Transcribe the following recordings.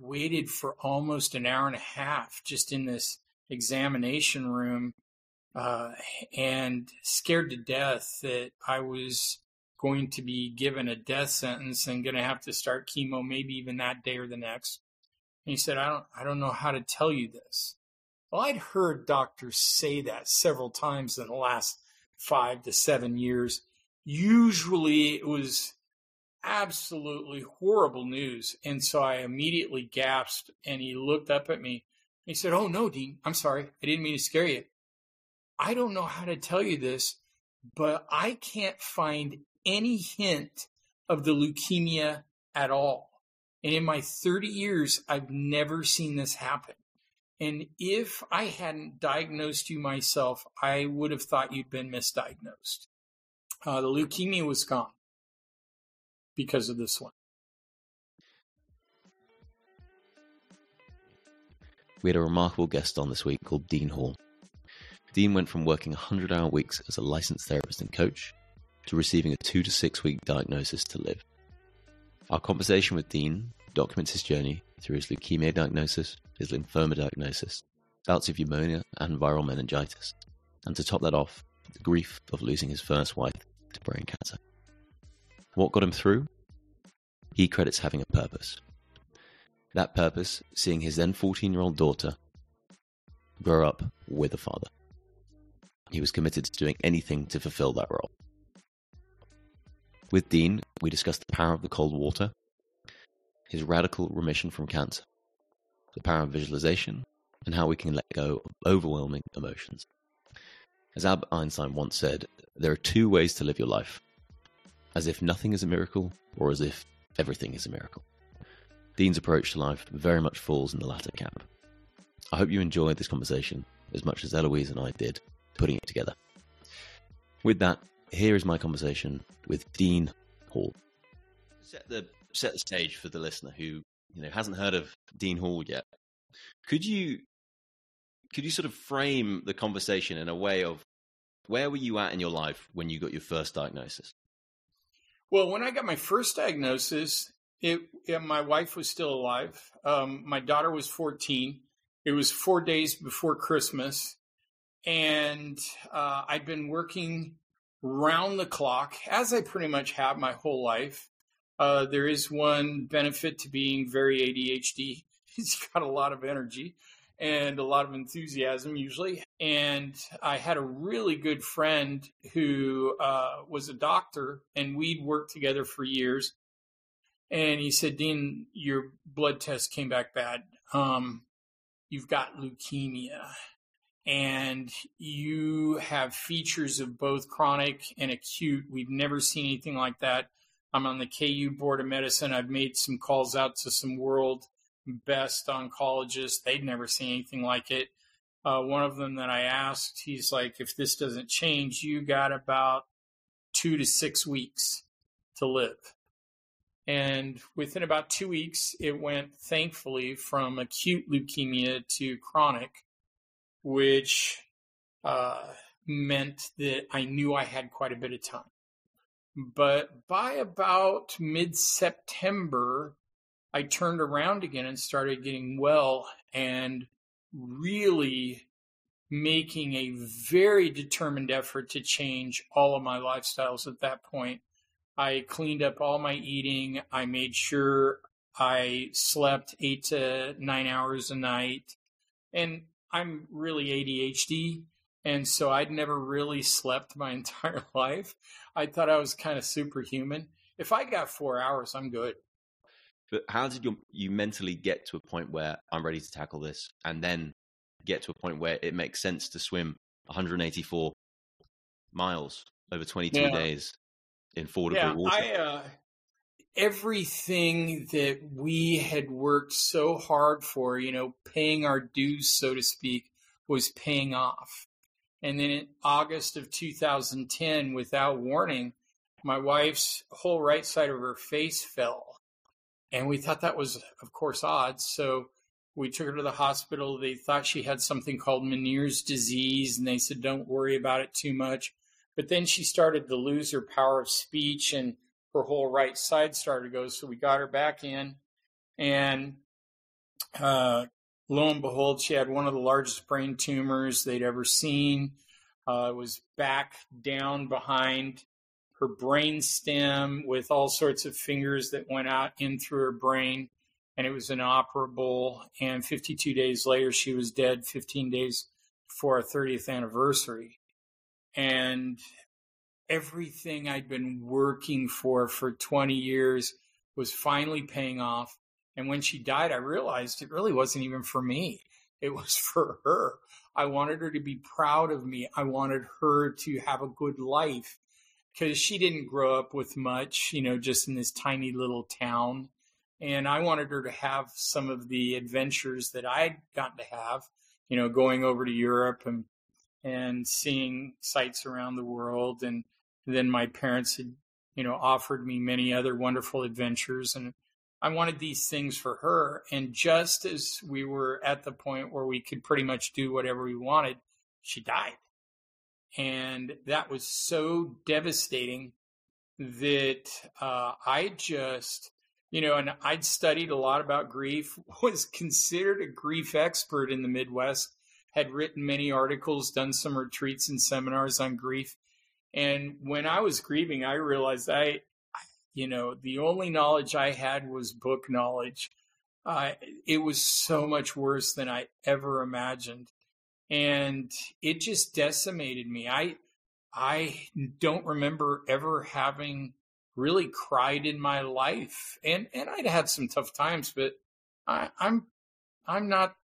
waited for almost an hour and a half just in this examination room uh, and scared to death that I was going to be given a death sentence and going to have to start chemo maybe even that day or the next. And he said, I don't, I don't know how to tell you this. Well, I'd heard doctors say that several times in the last five to seven years. Usually it was absolutely horrible news. And so I immediately gasped and he looked up at me. He said, Oh, no, Dean, I'm sorry. I didn't mean to scare you. I don't know how to tell you this, but I can't find any hint of the leukemia at all. And in my 30 years, I've never seen this happen. And if I hadn't diagnosed you myself, I would have thought you'd been misdiagnosed. Uh, the leukemia was gone because of this one. We had a remarkable guest on this week called Dean Hall. Dean went from working 100 hour weeks as a licensed therapist and coach to receiving a two to six week diagnosis to live. Our conversation with Dean documents his journey through his leukemia diagnosis, his lymphoma diagnosis, bouts of pneumonia and viral meningitis, and to top that off, the grief of losing his first wife to brain cancer. What got him through? He credits having a purpose. That purpose, seeing his then 14 year old daughter grow up with a father. He was committed to doing anything to fulfill that role. With Dean, we discussed the power of the cold water, his radical remission from cancer, the power of visualization, and how we can let go of overwhelming emotions. As Albert Einstein once said, there are two ways to live your life as if nothing is a miracle, or as if everything is a miracle. Dean's approach to life very much falls in the latter camp. I hope you enjoyed this conversation as much as Eloise and I did putting it together. With that, here is my conversation with Dean Hall. Set the set the stage for the listener who you know hasn't heard of Dean Hall yet. Could you could you sort of frame the conversation in a way of where were you at in your life when you got your first diagnosis? Well, when I got my first diagnosis, it, it my wife was still alive. Um, my daughter was 14. It was four days before Christmas, and uh, I'd been working round the clock, as I pretty much have my whole life. Uh, there is one benefit to being very ADHD. He's got a lot of energy and a lot of enthusiasm usually. And I had a really good friend who uh, was a doctor, and we'd worked together for years. And he said, Dean, your blood test came back bad. Um, you've got leukemia and you have features of both chronic and acute. We've never seen anything like that. I'm on the KU Board of Medicine. I've made some calls out to some world best oncologists. They'd never seen anything like it. Uh, one of them that I asked, he's like, if this doesn't change, you got about two to six weeks to live. And within about two weeks, it went, thankfully, from acute leukemia to chronic which uh, meant that I knew I had quite a bit of time. But by about mid September, I turned around again and started getting well and really making a very determined effort to change all of my lifestyles at that point. I cleaned up all my eating. I made sure I slept eight to nine hours a night. And I'm really ADHD, and so I'd never really slept my entire life. I thought I was kind of superhuman. If I got four hours, I'm good. But how did you you mentally get to a point where I'm ready to tackle this, and then get to a point where it makes sense to swim 184 miles over 22 yeah. days in four degree yeah, water? I, uh, everything that we had worked so hard for, you know, paying our dues, so to speak, was paying off. And then in August of 2010, without warning, my wife's whole right side of her face fell. And we thought that was, of course, odd. So we took her to the hospital. They thought she had something called Meniere's disease, and they said, don't worry about it too much. But then she started to lose her power of speech and her whole right side started to go. So we got her back in. And uh, lo and behold, she had one of the largest brain tumors they'd ever seen. Uh, it was back down behind her brain stem with all sorts of fingers that went out in through her brain, and it was inoperable. And 52 days later, she was dead. 15 days before our 30th anniversary, and everything I'd been working for for 20 years was finally paying off. And when she died, I realized it really wasn't even for me. It was for her. I wanted her to be proud of me. I wanted her to have a good life because she didn't grow up with much, you know, just in this tiny little town. And I wanted her to have some of the adventures that I'd gotten to have, you know, going over to Europe and and seeing sights around the world. And then my parents had, you know, offered me many other wonderful adventures. And I wanted these things for her. And just as we were at the point where we could pretty much do whatever we wanted, she died. And that was so devastating that uh, I just, you know, and I'd studied a lot about grief, was considered a grief expert in the Midwest, had written many articles, done some retreats and seminars on grief. And when I was grieving, I realized I, you know, the only knowledge I had was book knowledge. Uh, it was so much worse than I ever imagined. And it just decimated me. I, I don't remember ever having really cried in my life. And, and I'd had some tough times, but I, I'm, I'm not,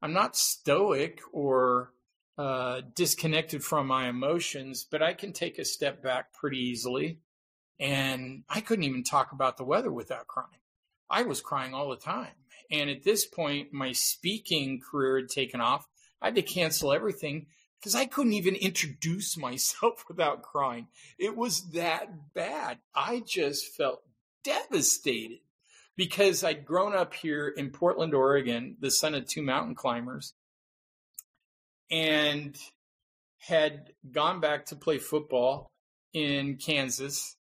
I'm not stoic or, uh, disconnected from my emotions, but I can take a step back pretty easily. And I couldn't even talk about the weather without crying. I was crying all the time. And at this point, my speaking career had taken off. I had to cancel everything because I couldn't even introduce myself without crying. It was that bad. I just felt devastated because I'd grown up here in Portland, Oregon, the son of two mountain climbers, and had gone back to play football in Kansas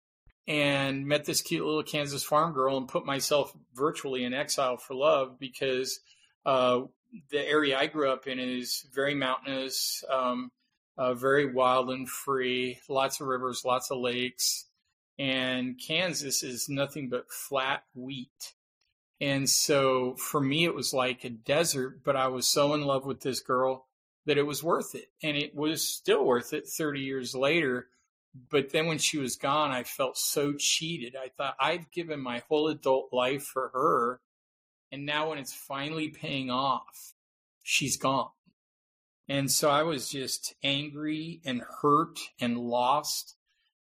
and met this cute little Kansas farm girl and put myself virtually in exile for love because uh, the area I grew up in is very mountainous, um, uh, very wild and free, lots of rivers, lots of lakes. And Kansas is nothing but flat wheat. And so for me, it was like a desert, but I was so in love with this girl that it was worth it. And it was still worth it 30 years later but then when she was gone, I felt so cheated. I thought I've given my whole adult life for her. And now when it's finally paying off, she's gone. And so I was just angry and hurt and lost.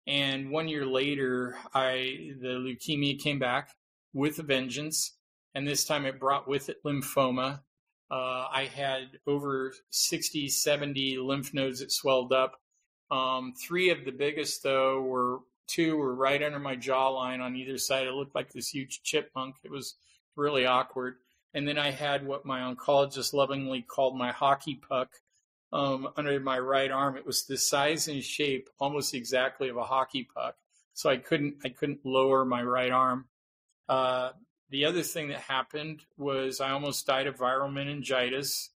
And one year later, I, the leukemia came back with a vengeance. And this time it brought with it lymphoma. Uh, I had over 60, 70 lymph nodes that swelled up um, three of the biggest, though, were two were right under my jawline on either side. It looked like this huge chipmunk. It was really awkward. And then I had what my oncologist lovingly called my hockey puck um, under my right arm. It was the size and shape almost exactly of a hockey puck. So I couldn't I couldn't lower my right arm. Uh, the other thing that happened was I almost died of viral meningitis.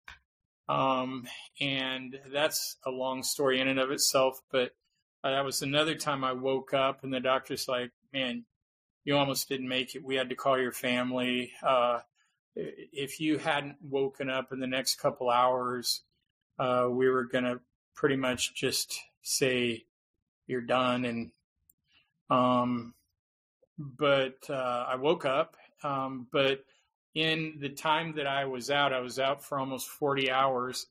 Um, and that's a long story in and of itself. But uh, that was another time I woke up and the doctor's like, man, you almost didn't make it. We had to call your family. Uh, if you hadn't woken up in the next couple hours, uh, we were going to pretty much just say you're done. And, um, but, uh, I woke up. Um, but in the time that I was out, I was out for almost 40 hours,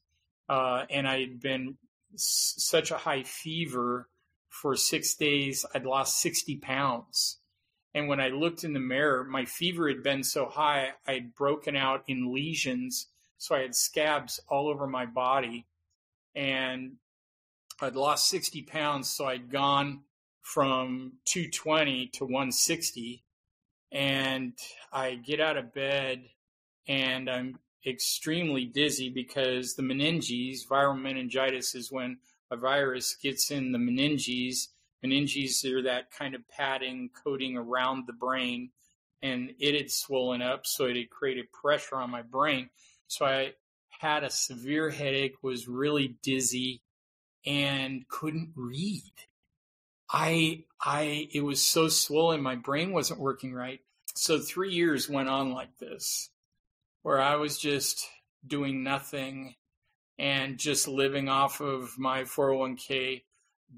uh, and I had been s- such a high fever for six days, I'd lost 60 pounds. And when I looked in the mirror, my fever had been so high, I'd broken out in lesions. So I had scabs all over my body. And I'd lost 60 pounds. So I'd gone from 220 to 160 and I get out of bed and I'm extremely dizzy because the meninges, viral meningitis, is when a virus gets in the meninges. Meninges are that kind of padding coating around the brain and it had swollen up, so it had created pressure on my brain. So I had a severe headache, was really dizzy, and couldn't read. I I it was so swollen, my brain wasn't working right. So three years went on like this, where I was just doing nothing and just living off of my 401k.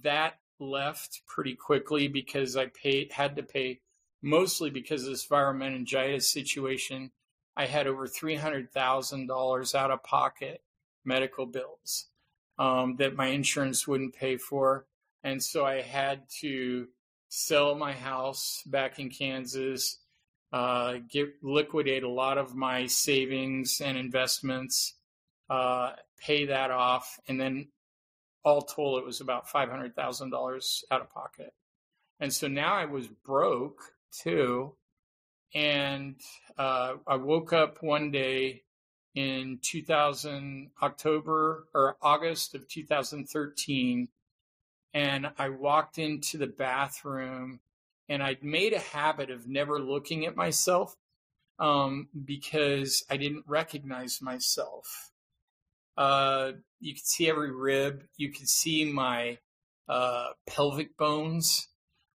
That left pretty quickly because I paid had to pay mostly because of this viral meningitis situation. I had over three hundred thousand dollars out of pocket medical bills um, that my insurance wouldn't pay for, and so I had to sell my house back in Kansas, uh, get liquidate a lot of my savings and investments, uh, pay that off, and then all told, it was about five hundred thousand dollars out of pocket. And so now I was broke too, and uh, I woke up one day in 2000 October or August of 2013, and I walked into the bathroom, and I'd made a habit of never looking at myself um, because I didn't recognize myself. Uh, you could see every rib. You could see my uh, pelvic bones.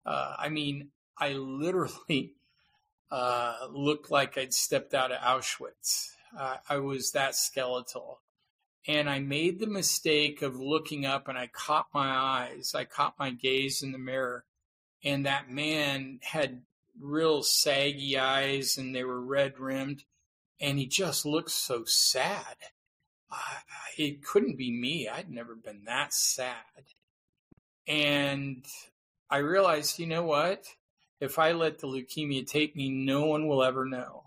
Uh, I mean, I literally uh, looked like I'd stepped out of Auschwitz. I was that skeletal. And I made the mistake of looking up and I caught my eyes. I caught my gaze in the mirror. And that man had real saggy eyes and they were red rimmed. And he just looked so sad it couldn't be me. I'd never been that sad. And I realized, you know what? If I let the leukemia take me, no one will ever know.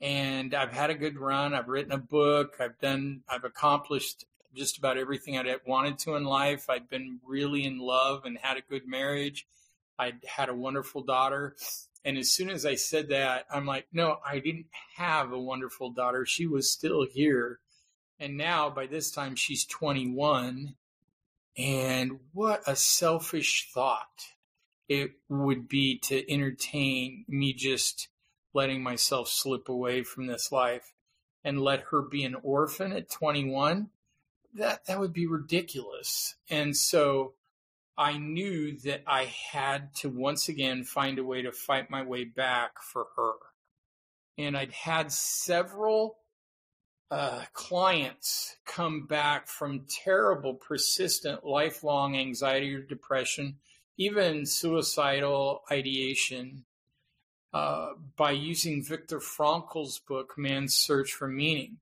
And I've had a good run. I've written a book. I've done, I've accomplished just about everything I'd wanted to in life. I'd been really in love and had a good marriage. I'd had a wonderful daughter. And as soon as I said that, I'm like, no, I didn't have a wonderful daughter. She was still here and now by this time she's 21. And what a selfish thought it would be to entertain me just letting myself slip away from this life and let her be an orphan at 21 that that would be ridiculous. And so i knew that i had to once again find a way to fight my way back for her. And i'd had several uh, clients come back from terrible, persistent, lifelong anxiety or depression, even suicidal ideation, uh, by using Viktor Frankl's book, Man's Search for Meaning.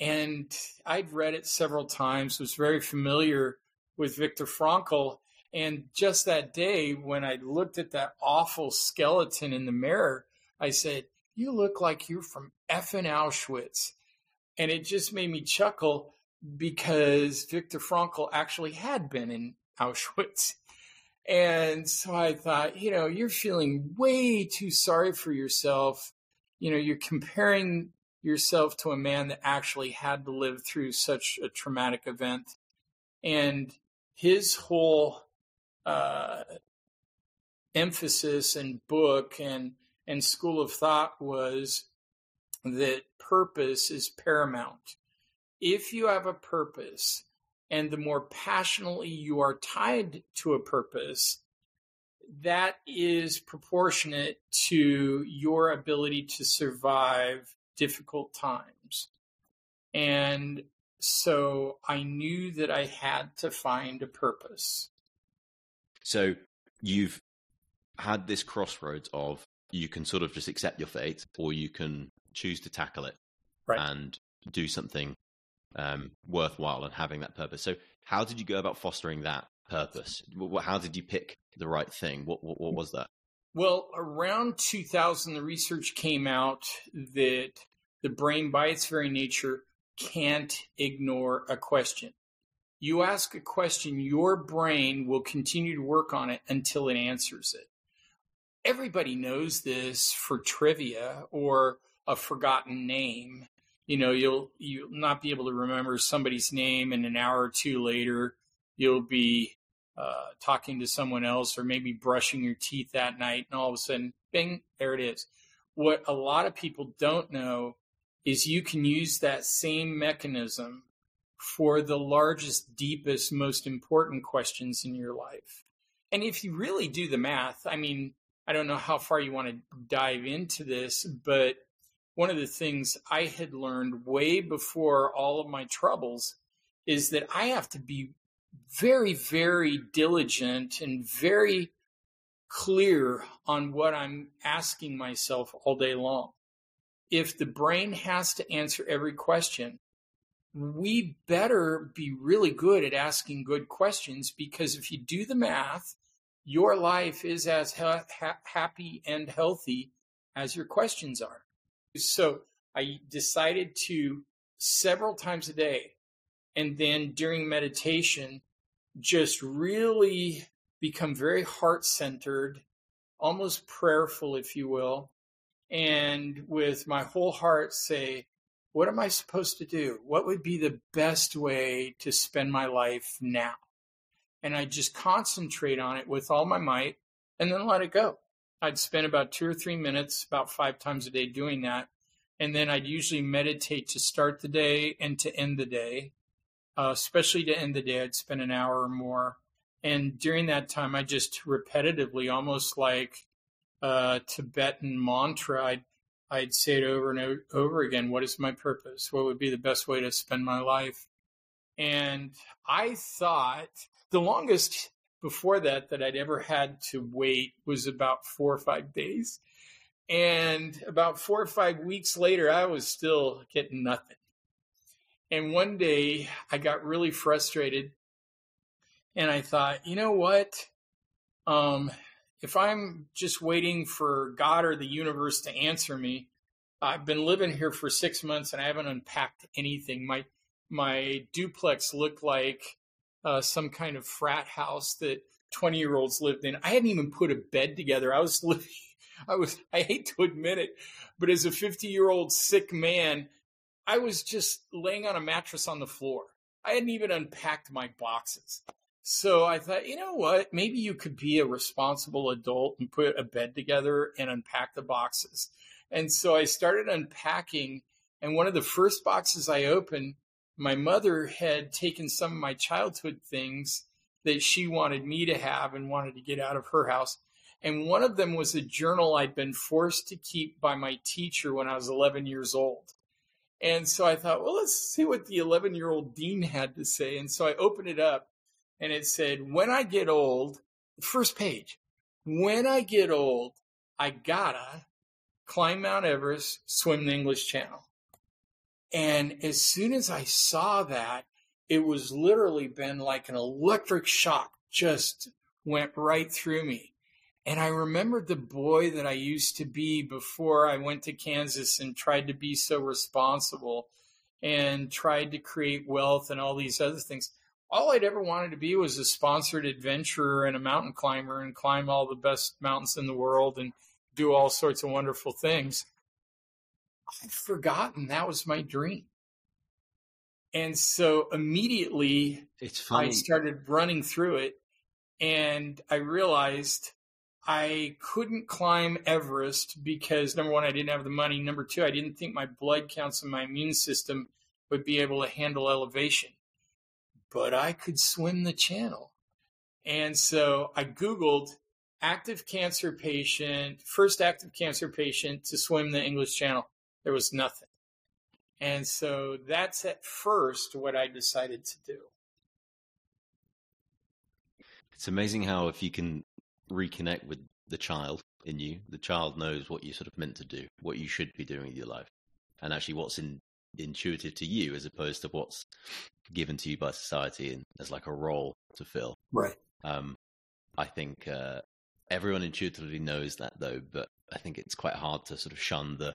And I'd read it several times, was very familiar with Viktor Frankl. And just that day, when I looked at that awful skeleton in the mirror, I said, You look like you're from effing Auschwitz. And it just made me chuckle because Viktor Frankl actually had been in Auschwitz. And so I thought, you know, you're feeling way too sorry for yourself. You know, you're comparing yourself to a man that actually had to live through such a traumatic event. And his whole uh, emphasis and book and, and school of thought was that purpose is paramount. If you have a purpose, and the more passionately you are tied to a purpose, that is proportionate to your ability to survive difficult times. And so I knew that I had to find a purpose. So you've had this crossroads of you can sort of just accept your fate or you can choose to tackle it right. and do something um, worthwhile and having that purpose. So, how did you go about fostering that purpose? How did you pick the right thing? What, what, what was that? Well, around 2000, the research came out that the brain, by its very nature, can't ignore a question. You ask a question, your brain will continue to work on it until it answers it. Everybody knows this for trivia or a forgotten name. You know, you'll you'll not be able to remember somebody's name, and an hour or two later, you'll be uh, talking to someone else or maybe brushing your teeth that night, and all of a sudden, bing, there it is. What a lot of people don't know is you can use that same mechanism for the largest, deepest, most important questions in your life. And if you really do the math, I mean, I don't know how far you want to dive into this, but one of the things I had learned way before all of my troubles is that I have to be very, very diligent and very clear on what I'm asking myself all day long. If the brain has to answer every question, we better be really good at asking good questions because if you do the math, your life is as ha- ha- happy and healthy as your questions are. So I decided to several times a day and then during meditation, just really become very heart centered, almost prayerful, if you will, and with my whole heart say, What am I supposed to do? What would be the best way to spend my life now? And I just concentrate on it with all my might and then let it go. I'd spend about two or three minutes, about five times a day doing that. And then I'd usually meditate to start the day and to end the day uh, especially to end the day. I'd spend an hour or more. And during that time, I just repetitively, almost like Tibetan mantra, I'd, I'd say it over and over again. What is my purpose? What would be the best way to spend my life? And I thought the longest before that that I'd ever had to wait was about four or five days. And about four or five weeks later, I was still getting nothing. And one day I got really frustrated and I thought, you know what? Um, if I'm just waiting for God or the universe to answer me, I've been living here for six months and I haven't unpacked anything. My my duplex looked like uh, some kind of frat house that 20 year olds lived in. I hadn't even put a bed together. I was living, I was, I hate to admit it, but as a 50 year old sick man, I was just laying on a mattress on the floor. I hadn't even unpacked my boxes. So I thought, you know what? Maybe you could be a responsible adult and put a bed together and unpack the boxes. And so I started unpacking. And one of the first boxes I opened, my mother had taken some of my childhood things that she wanted me to have and wanted to get out of her house. And one of them was a journal I'd been forced to keep by my teacher when I was 11 years old. And so I thought, well, let's see what the 11 year old dean had to say. And so I opened it up and it said, when I get old, first page, when I get old, I gotta climb Mount Everest, swim the English Channel. And as soon as I saw that, it was literally been like an electric shock just went right through me. And I remembered the boy that I used to be before I went to Kansas and tried to be so responsible and tried to create wealth and all these other things. All I'd ever wanted to be was a sponsored adventurer and a mountain climber and climb all the best mountains in the world and do all sorts of wonderful things. I'd forgotten that was my dream. And so immediately I started running through it and I realized I couldn't climb Everest because number one, I didn't have the money. Number two, I didn't think my blood counts and my immune system would be able to handle elevation. But I could swim the channel. And so I Googled active cancer patient, first active cancer patient to swim the English Channel. There was nothing. And so that's at first what I decided to do. It's amazing how if you can reconnect with the child in you. The child knows what you sort of meant to do, what you should be doing with your life, and actually what's in, intuitive to you as opposed to what's given to you by society and as like a role to fill. Right. Um, I think uh, everyone intuitively knows that though, but I think it's quite hard to sort of shun the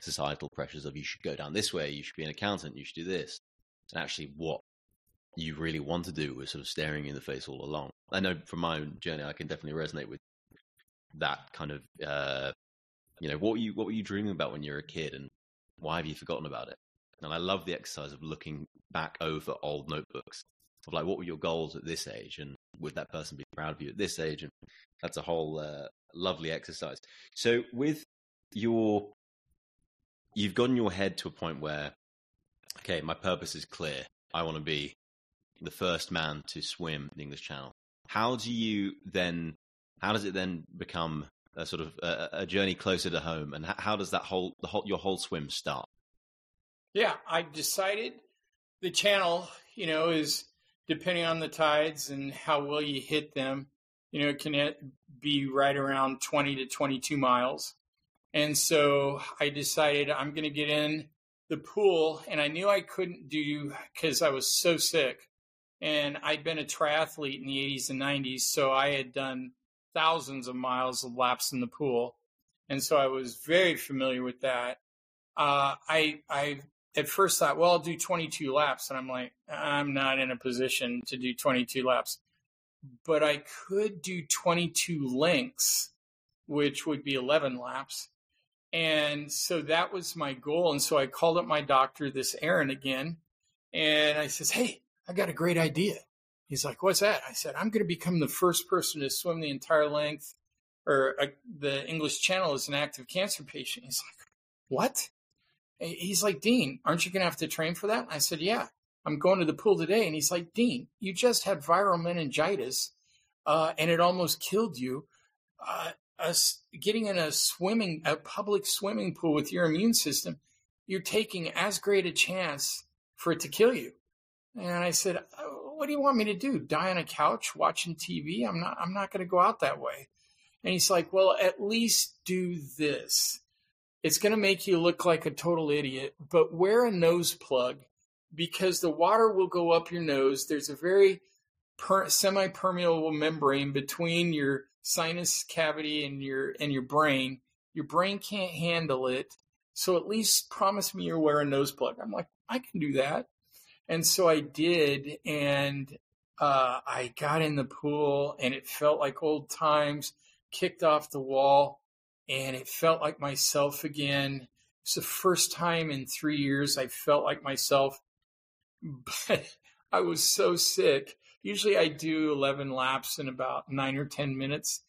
societal pressures of you should go down this way, you should be an accountant, you should do this, and actually what you really want to do was sort of staring you in the face all along. I know from my own journey, I can definitely resonate with that kind of, uh, you know, what were you what were you dreaming about when you were a kid, and why have you forgotten about it? And I love the exercise of looking back over old notebooks of like what were your goals at this age, and would that person be proud of you at this age? And that's a whole uh, lovely exercise. So with your, you've gotten your head to a point where, okay, my purpose is clear. I want to be the first man to swim the English Channel. How do you then? How does it then become a sort of a, a journey closer to home? And how does that whole, the whole your whole swim start? Yeah, I decided the channel, you know, is depending on the tides and how well you hit them, you know, it can be right around 20 to 22 miles. And so I decided I'm going to get in the pool, and I knew I couldn't do because I was so sick. And I'd been a triathlete in the 80s and 90s, so I had done thousands of miles of laps in the pool. And so I was very familiar with that. Uh, I, I at first thought, well, I'll do 22 laps. And I'm like, I'm not in a position to do 22 laps. But I could do 22 lengths, which would be 11 laps. And so that was my goal. And so I called up my doctor, this Aaron again, and I says, Hey, I got a great idea. He's like, What's that? I said, I'm going to become the first person to swim the entire length or uh, the English Channel as an active cancer patient. He's like, What? He's like, Dean, aren't you going to have to train for that? I said, Yeah, I'm going to the pool today. And he's like, Dean, you just had viral meningitis uh, and it almost killed you. Uh, us getting in a swimming, a public swimming pool with your immune system, you're taking as great a chance for it to kill you. And I said, oh, what do you want me to do? Die on a couch watching TV? I'm not, I'm not going to go out that way. And he's like, well, at least do this. It's going to make you look like a total idiot, but wear a nose plug because the water will go up your nose. There's a very per- semi-permeable membrane between your sinus cavity and your and your brain. Your brain can't handle it. So at least promise me you're wearing a nose plug. I'm like, I can do that. And so I did, and uh, I got in the pool, and it felt like old times. Kicked off the wall, and it felt like myself again. It's the first time in three years I felt like myself, but I was so sick. Usually I do 11 laps in about nine or 10 minutes,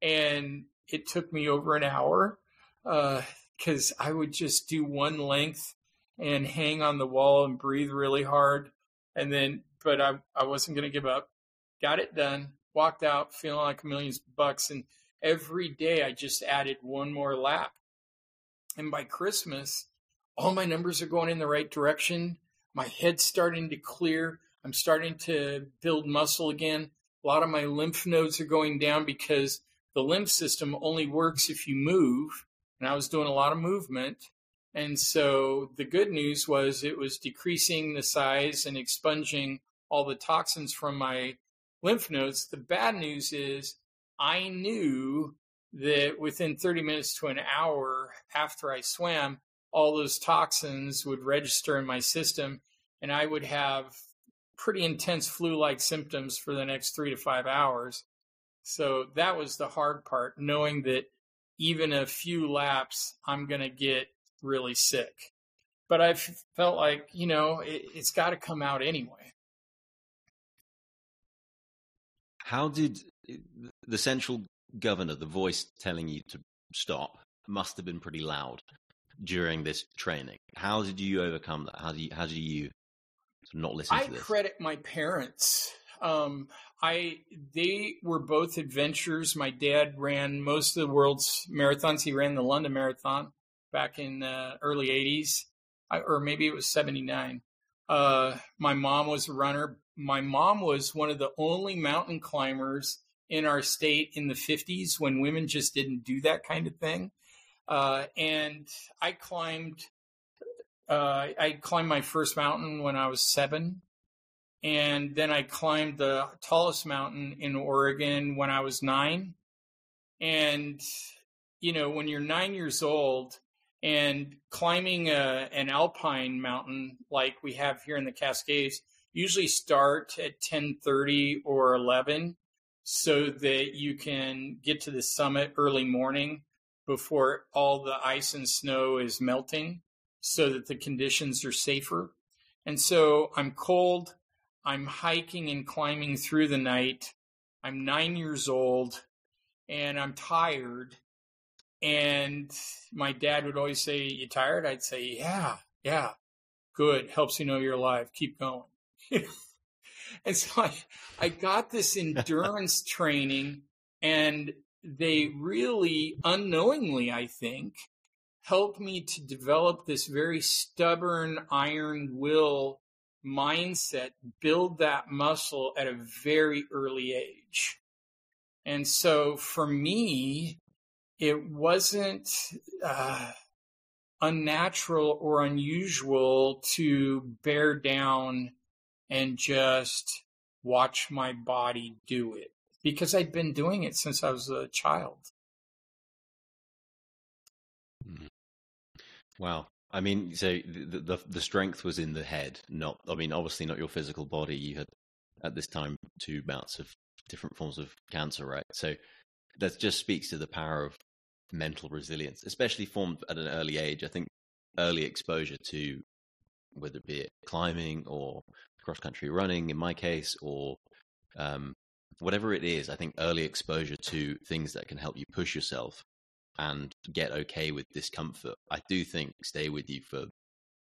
and it took me over an hour because uh, I would just do one length and hang on the wall and breathe really hard. And then, but I, I wasn't going to give up. Got it done, walked out feeling like a million bucks. And every day I just added one more lap. And by Christmas, all my numbers are going in the right direction. My head's starting to clear. I'm starting to build muscle again. A lot of my lymph nodes are going down because the lymph system only works if you move. And I was doing a lot of movement. And so the good news was it was decreasing the size and expunging all the toxins from my lymph nodes. The bad news is I knew that within 30 minutes to an hour after I swam, all those toxins would register in my system and I would have pretty intense flu like symptoms for the next three to five hours. So that was the hard part, knowing that even a few laps, I'm going to get really sick. But I felt like, you know, it, it's got to come out anyway. How did the central governor, the voice telling you to stop, must have been pretty loud during this training? How did you overcome that? How do you, how do you not listen I to this? I credit my parents. Um, I they were both adventurers. My dad ran most of the world's marathons. He ran the London Marathon back in the early '80s, or maybe it was '79. Uh, my mom was a runner. My mom was one of the only mountain climbers in our state in the 50s when women just didn't do that kind of thing. Uh, and I climbed uh, I climbed my first mountain when I was seven. And then I climbed the tallest mountain in Oregon when I was nine. And, you know, when you're nine years old and climbing a, an alpine mountain like we have here in the Cascades, usually start at 10:30 or 11 so that you can get to the summit early morning before all the ice and snow is melting so that the conditions are safer. And so I'm cold. I'm hiking and climbing through the night. I'm nine years old and I'm tired. And my dad would always say, You tired? I'd say, Yeah, yeah, good. Helps you know you're alive. Keep going. and so I, I got this endurance training, and they really unknowingly, I think, helped me to develop this very stubborn iron will mindset, build that muscle at a very early age. And so for me, it wasn't uh, unnatural or unusual to bear down and just watch my body do it because I'd been doing it since I was a child. Wow. I mean, so the, the, the strength was in the head, not. I mean, obviously not your physical body. You had at this time two bouts of different forms of cancer, right? So that just speaks to the power of mental resilience, especially formed at an early age. I think early exposure to whether it be climbing or cross country running, in my case, or um, whatever it is. I think early exposure to things that can help you push yourself and get okay with discomfort, I do think stay with you for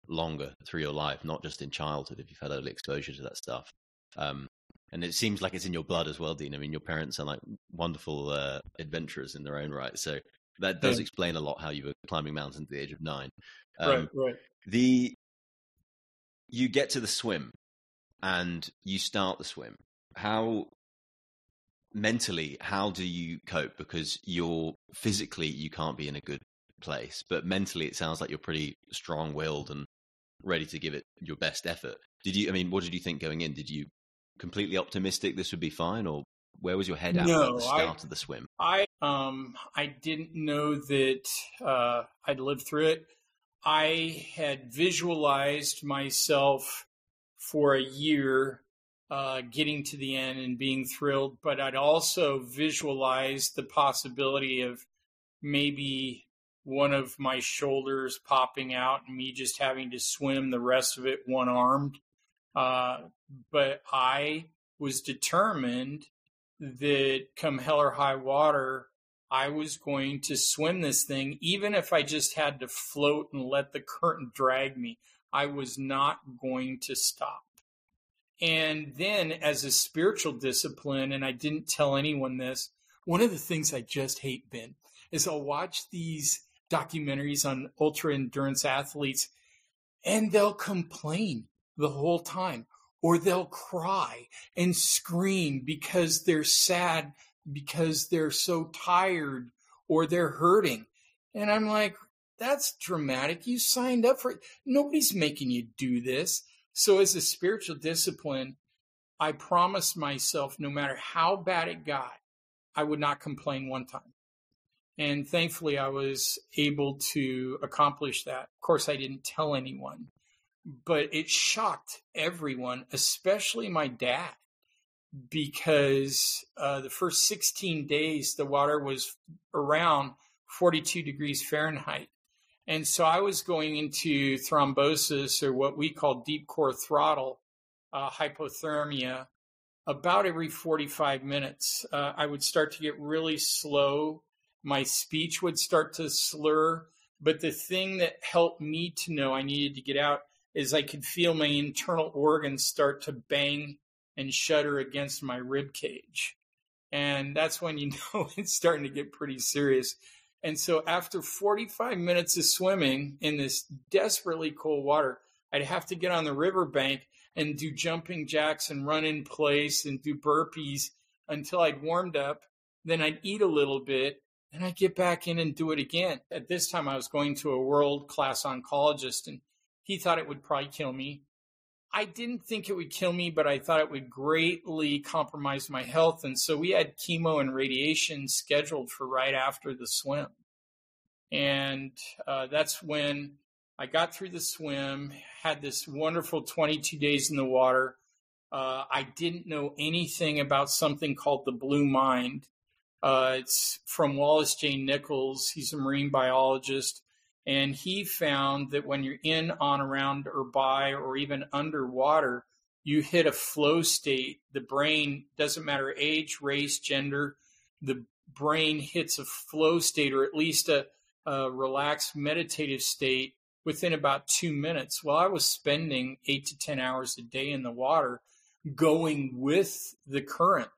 longer through your life, not just in childhood if you've had early exposure to that stuff. Um, and it seems like it's in your blood as well, Dean. I mean, your parents are like wonderful uh, adventurers in their own right. So that does yeah. explain a lot how you were climbing mountains at the age of nine. Um, right, right. The you get to the swim and you start the swim. How mentally, how do you cope? Because you're physically, you can't be in a good place, but mentally, it sounds like you're pretty strong willed and ready to give it your best effort. Did you, I mean, what did you think going in? Did you completely optimistic this would be fine or where was your head at no, at the start I, of the swim? I, um, I didn't know that, uh, I'd lived through it. I had visualized myself for a year uh, getting to the end and being thrilled, but I'd also visualize the possibility of maybe one of my shoulders popping out and me just having to swim the rest of it one armed. Uh, but I was determined that come hell or high water, I was going to swim this thing, even if I just had to float and let the current drag me. I was not going to stop. And then, as a spiritual discipline, and I didn't tell anyone this, one of the things I just hate, Ben, is I'll watch these documentaries on ultra endurance athletes and they'll complain the whole time or they'll cry and scream because they're sad because they're so tired or they're hurting. And I'm like, that's dramatic. You signed up for it. Nobody's making you do this. So, as a spiritual discipline, I promised myself no matter how bad it got, I would not complain one time. And thankfully, I was able to accomplish that. Of course, I didn't tell anyone, but it shocked everyone, especially my dad, because uh, the first 16 days, the water was around 42 degrees Fahrenheit. And so I was going into thrombosis or what we call deep core throttle, uh, hypothermia, about every 45 minutes. Uh, I would start to get really slow. My speech would start to slur. But the thing that helped me to know I needed to get out is I could feel my internal organs start to bang and shudder against my rib cage. And that's when you know it's starting to get pretty serious. And so after 45 minutes of swimming in this desperately cold water, I'd have to get on the riverbank and do jumping jacks and run in place and do burpees until I'd warmed up. Then I'd eat a little bit and I'd get back in and do it again. At this time, I was going to a world class oncologist and he thought it would probably kill me. I didn't think it would kill me, but I thought it would greatly compromise my health. And so we had chemo and radiation scheduled for right after the swim. And uh, that's when I got through the swim, had this wonderful 22 days in the water. Uh, I didn't know anything about something called the Blue Mind. Uh, it's from Wallace J. Nichols. He's a marine biologist. And he found that when you're in, on, around, or by, or even underwater, you hit a flow state. The brain doesn't matter age, race, gender. The brain hits a flow state or at least a, a relaxed meditative state within about two minutes. Well, I was spending eight to 10 hours a day in the water going with the current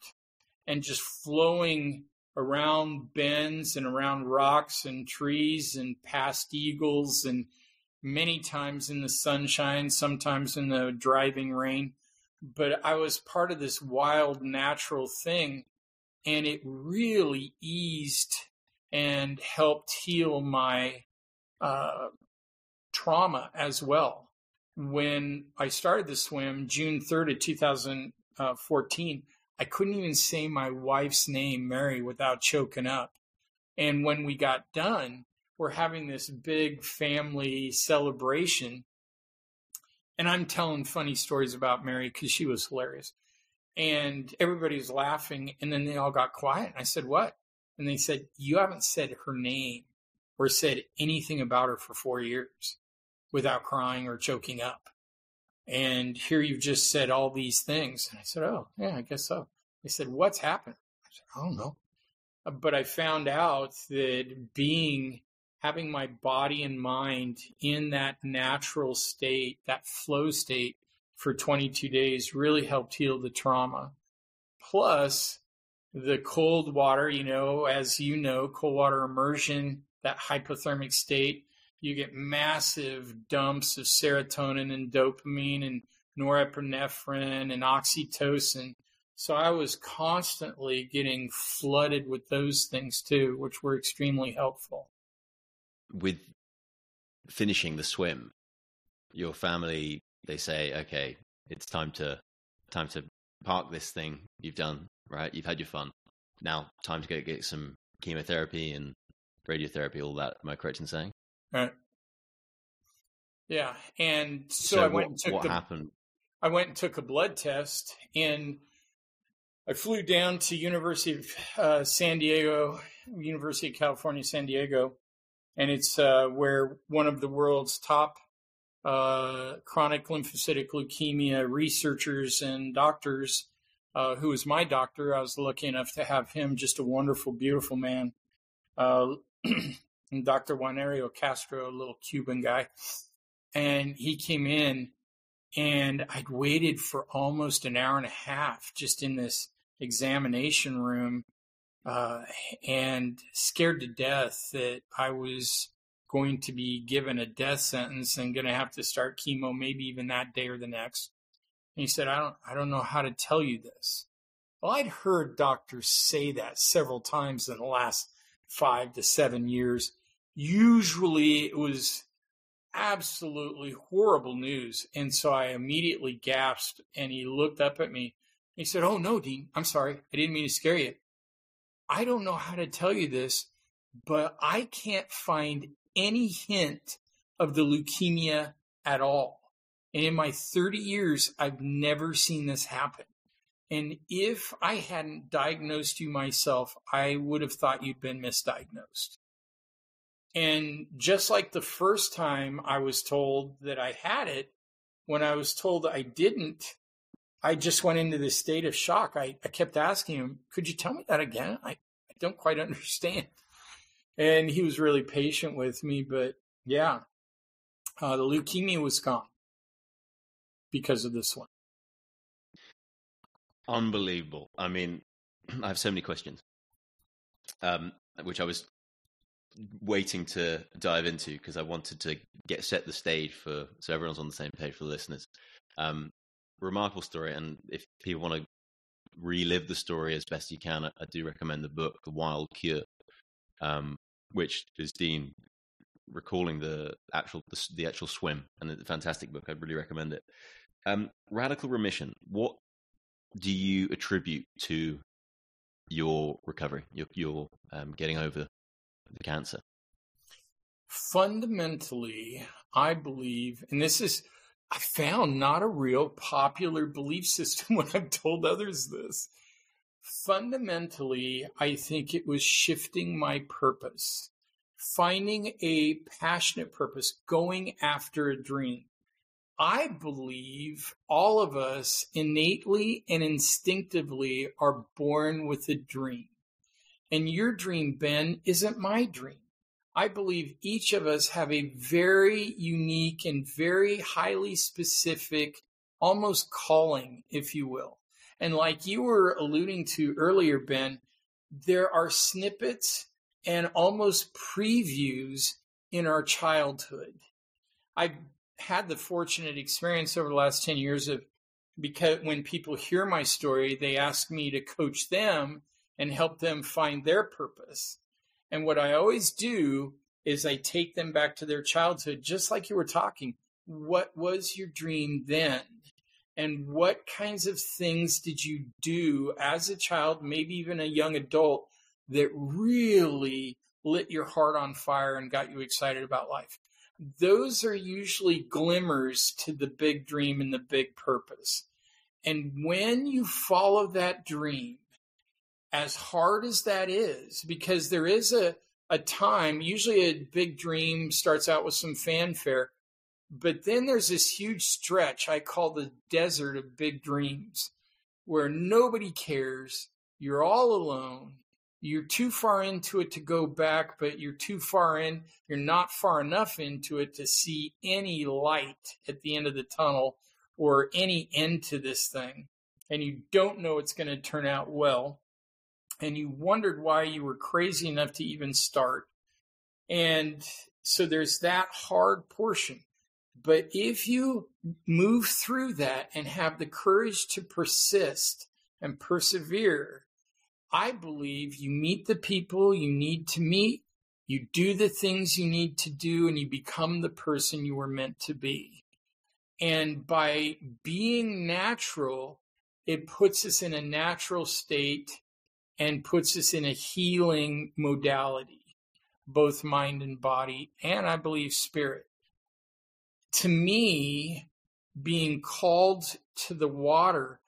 and just flowing around bends and around rocks and trees and past eagles and many times in the sunshine, sometimes in the driving rain. But I was part of this wild natural thing and it really eased and helped heal my uh, trauma as well. When I started the swim, June 3rd of 2014, I couldn't even say my wife's name, Mary, without choking up. And when we got done, we're having this big family celebration. And I'm telling funny stories about Mary because she was hilarious. And everybody's laughing. And then they all got quiet. And I said, What? And they said, You haven't said her name or said anything about her for four years without crying or choking up. And here you've just said all these things. And I said, Oh, yeah, I guess so. They said, What's happened? I said, I don't know. Uh, but I found out that being, having my body and mind in that natural state, that flow state for 22 days really helped heal the trauma. Plus, the cold water, you know, as you know, cold water immersion, that hypothermic state you get massive dumps of serotonin and dopamine and norepinephrine and oxytocin. So I was constantly getting flooded with those things too, which were extremely helpful. With finishing the swim, your family they say, okay, it's time to time to park this thing you've done, right? You've had your fun. Now time to go get some chemotherapy and radiotherapy, all that. Am I correct in saying? Right. Yeah, and so, so I went what, and took what the, happened. I went and took a blood test, and I flew down to University of uh, San Diego, University of California, San Diego, and it's uh, where one of the world's top uh, chronic lymphocytic leukemia researchers and doctors, uh, who was my doctor. I was lucky enough to have him, just a wonderful, beautiful man. And Dr. Januario Castro, a little Cuban guy. And he came in and I'd waited for almost an hour and a half just in this examination room uh, and scared to death that I was going to be given a death sentence and going to have to start chemo maybe even that day or the next. And he said, I don't, I don't know how to tell you this. Well, I'd heard doctors say that several times in the last five to seven years. Usually it was absolutely horrible news. And so I immediately gasped and he looked up at me. He said, Oh, no, Dean, I'm sorry. I didn't mean to scare you. I don't know how to tell you this, but I can't find any hint of the leukemia at all. And in my 30 years, I've never seen this happen. And if I hadn't diagnosed you myself, I would have thought you'd been misdiagnosed. And just like the first time I was told that I had it, when I was told I didn't, I just went into this state of shock. I, I kept asking him, Could you tell me that again? I, I don't quite understand. And he was really patient with me. But yeah, uh, the leukemia was gone because of this one. Unbelievable. I mean, I have so many questions, um, which I was waiting to dive into because I wanted to get set the stage for so everyone's on the same page for the listeners. Um, remarkable story, and if people want to relive the story as best you can, I, I do recommend the book The Wild Cure, um, which is Dean recalling the actual the, the actual swim, and it's a fantastic book. I'd really recommend it. Um, radical remission. What do you attribute to your recovery, your your um, getting over the cancer? Fundamentally, I believe, and this is, I found not a real popular belief system when I've told others this. Fundamentally, I think it was shifting my purpose, finding a passionate purpose, going after a dream. I believe all of us innately and instinctively are born with a dream. And your dream, Ben, isn't my dream. I believe each of us have a very unique and very highly specific, almost calling, if you will. And like you were alluding to earlier, Ben, there are snippets and almost previews in our childhood. I've had the fortunate experience over the last 10 years of because when people hear my story, they ask me to coach them and help them find their purpose. And what I always do is I take them back to their childhood, just like you were talking. What was your dream then? And what kinds of things did you do as a child, maybe even a young adult, that really lit your heart on fire and got you excited about life? those are usually glimmers to the big dream and the big purpose. And when you follow that dream, as hard as that is, because there is a, a time, usually a big dream starts out with some fanfare, but then there's this huge stretch I call the desert of big dreams where nobody cares. You're all alone you're too far into it to go back, but you're too far in. You're not far enough into it to see any light at the end of the tunnel or any end to this thing. And you don't know it's going to turn out well. And you wondered why you were crazy enough to even start. And so there's that hard portion. But if you move through that and have the courage to persist and persevere, I believe you meet the people you need to meet, you do the things you need to do, and you become the person you were meant to be. And by being natural, it puts us in a natural state and puts us in a healing modality, both mind and body, and I believe spirit. To me, being called to the water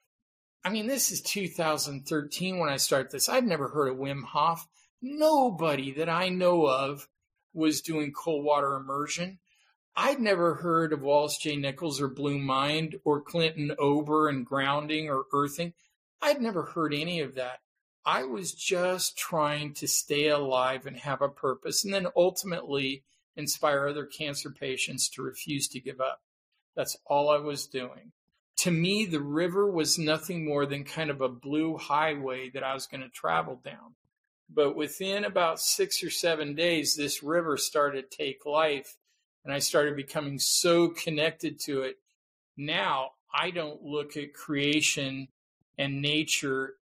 I mean, this is 2013 when I start this. I'd never heard of Wim Hof. Nobody that I know of was doing cold water immersion. I'd never heard of Wallace J. Nichols or Blue Mind or Clinton Ober and grounding or earthing. I'd never heard any of that. I was just trying to stay alive and have a purpose and then ultimately inspire other cancer patients to refuse to give up. That's all I was doing to me, the river was nothing more than kind of a blue highway that I was going to travel down. But within about six or seven days, this river started to take life and I started becoming so connected to it. Now I don't look at creation and nature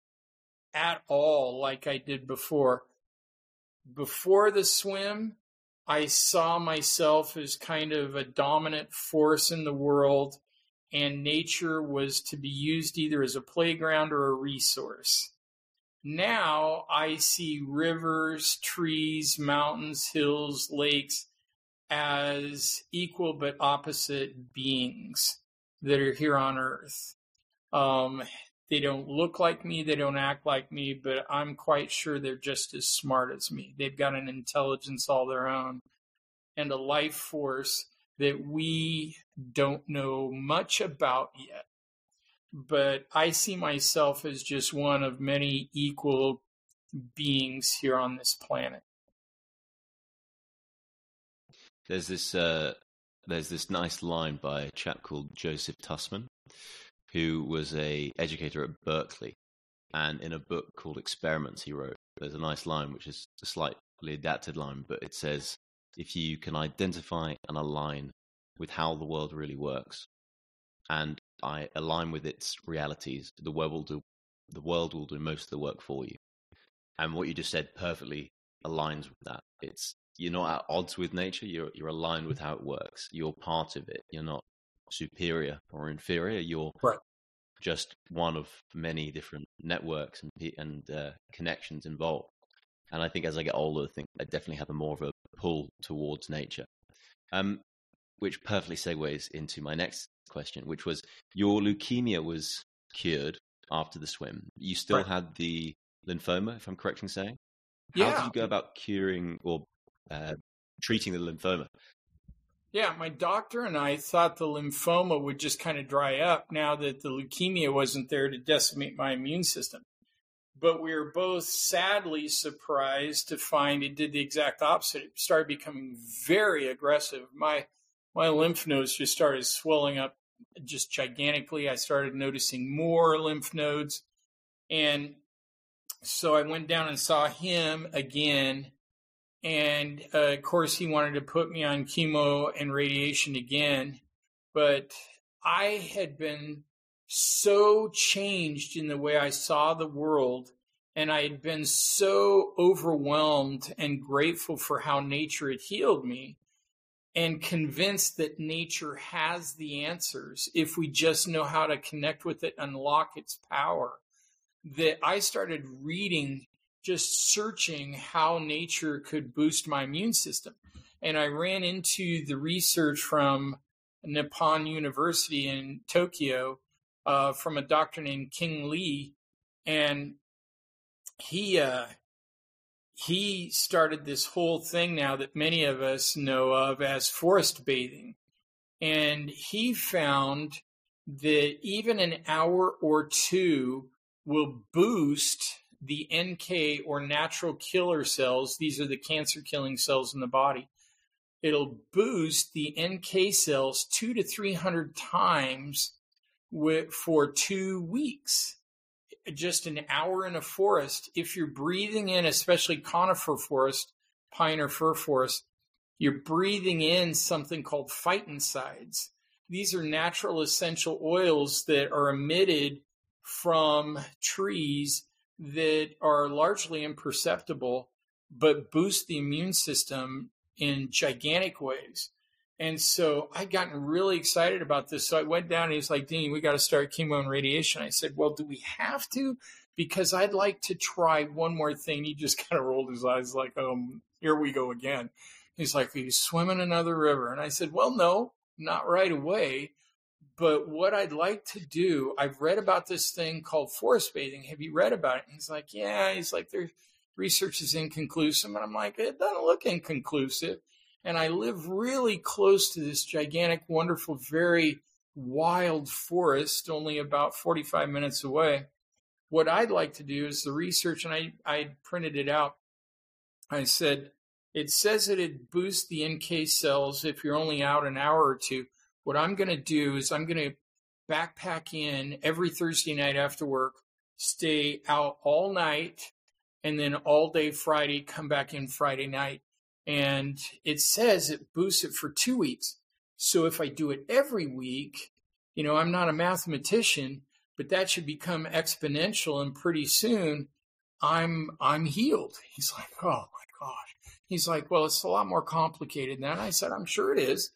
at all like I did before. Before the swim, I saw myself as kind of a dominant force in the world and nature was to be used either as a playground or a resource. Now I see rivers, trees, mountains, hills, lakes as equal but opposite beings that are here on earth. Um, they don't look like me, they don't act like me, but I'm quite sure they're just as smart as me. They've got an intelligence all their own and a life force that we don't know much about yet. But I see myself as just one of many equal beings here on this planet. There's this uh, there's this nice line by a chap called Joseph Tussman, who was a educator at Berkeley, and in a book called Experiments, he wrote there's a nice line which is a slightly adapted line, but it says if you can identify and align with how the world really works, and I align with its realities, the world will do the world will do most of the work for you. And what you just said perfectly aligns with that. It's you're not at odds with nature. You're you're aligned with how it works. You're part of it. You're not superior or inferior. You're right. Just one of many different networks and and uh, connections involved. And I think as I get older, I think I definitely have a more of a pull towards nature. Um, which perfectly segues into my next question, which was your leukemia was cured after the swim. You still right. had the lymphoma, if I'm correct in saying. How yeah. did you go about curing or uh, treating the lymphoma? Yeah, my doctor and I thought the lymphoma would just kind of dry up now that the leukemia wasn't there to decimate my immune system. But we were both sadly surprised to find it did the exact opposite. It started becoming very aggressive. My my lymph nodes just started swelling up just gigantically. I started noticing more lymph nodes. And so I went down and saw him again and uh, of course, he wanted to put me on chemo and radiation again. But I had been so changed in the way I saw the world. And I had been so overwhelmed and grateful for how nature had healed me and convinced that nature has the answers if we just know how to connect with it, unlock its power. That I started reading just searching how nature could boost my immune system. And I ran into the research from Nippon University in Tokyo uh, from a doctor named Qing Li. And he, uh, he started this whole thing now that many of us know of as forest bathing. And he found that even an hour or two will boost the NK or natural killer cells, these are the cancer killing cells in the body, it'll boost the NK cells two to 300 times with, for two weeks. Just an hour in a forest. If you're breathing in, especially conifer forest, pine or fir forest, you're breathing in something called phytoncides. These are natural essential oils that are emitted from trees that are largely imperceptible, but boost the immune system in gigantic ways. And so I'd gotten really excited about this. So I went down and he's like, Dean, we got to start chemo and radiation. I said, Well, do we have to? Because I'd like to try one more thing. He just kind of rolled his eyes like, um, here we go again. He's like, Are you swimming another river? And I said, Well, no, not right away. But what I'd like to do, I've read about this thing called forest bathing. Have you read about it? And he's like, yeah. He's like, their research is inconclusive. And I'm like, it doesn't look inconclusive. And I live really close to this gigantic, wonderful, very wild forest, only about 45 minutes away. What I'd like to do is the research, and I, I printed it out. I said, it says that it boosts the NK cells if you're only out an hour or two. What I'm going to do is I'm going to backpack in every Thursday night after work, stay out all night, and then all day Friday, come back in Friday night. And it says it boosts it for two weeks. So if I do it every week, you know, I'm not a mathematician, but that should become exponential and pretty soon I'm I'm healed. He's like, oh my gosh. He's like, well, it's a lot more complicated than that. I said, I'm sure it is.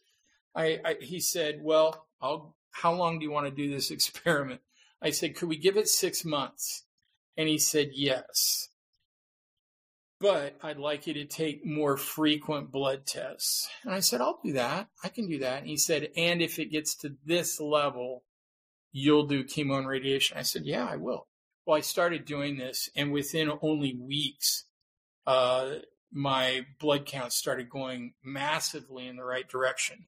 I, I, he said, "Well, I'll. How long do you want to do this experiment?" I said, "Could we give it six months?" And he said, "Yes." But I'd like you to take more frequent blood tests. And I said, I'll do that. I can do that. And he said, and if it gets to this level, you'll do chemo and radiation. I said, yeah, I will. Well, I started doing this, and within only weeks, uh, my blood count started going massively in the right direction.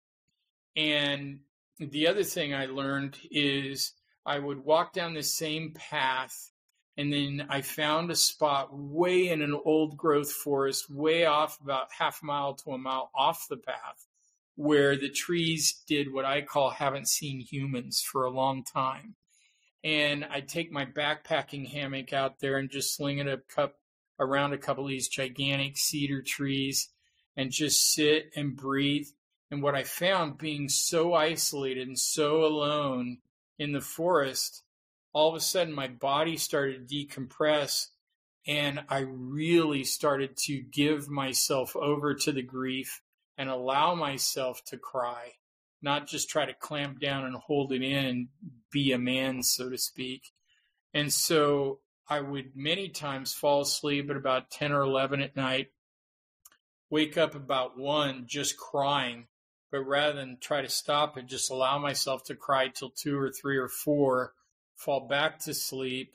And the other thing I learned is I would walk down the same path and then I found a spot way in an old growth forest, way off about half a mile to a mile off the path, where the trees did what I call haven't seen humans for a long time. And I'd take my backpacking hammock out there and just sling it a cup around a couple of these gigantic cedar trees and just sit and breathe and what I found being so isolated and so alone in the forest, all of a sudden my body started to decompress and I really started to give myself over to the grief and allow myself to cry, not just try to clamp down and hold it in and be a man, so to speak. And so I would many times fall asleep at about 10 or 11 at night, wake up about 1 just crying but rather than try to stop it, just allow myself to cry till two or three or four, fall back to sleep,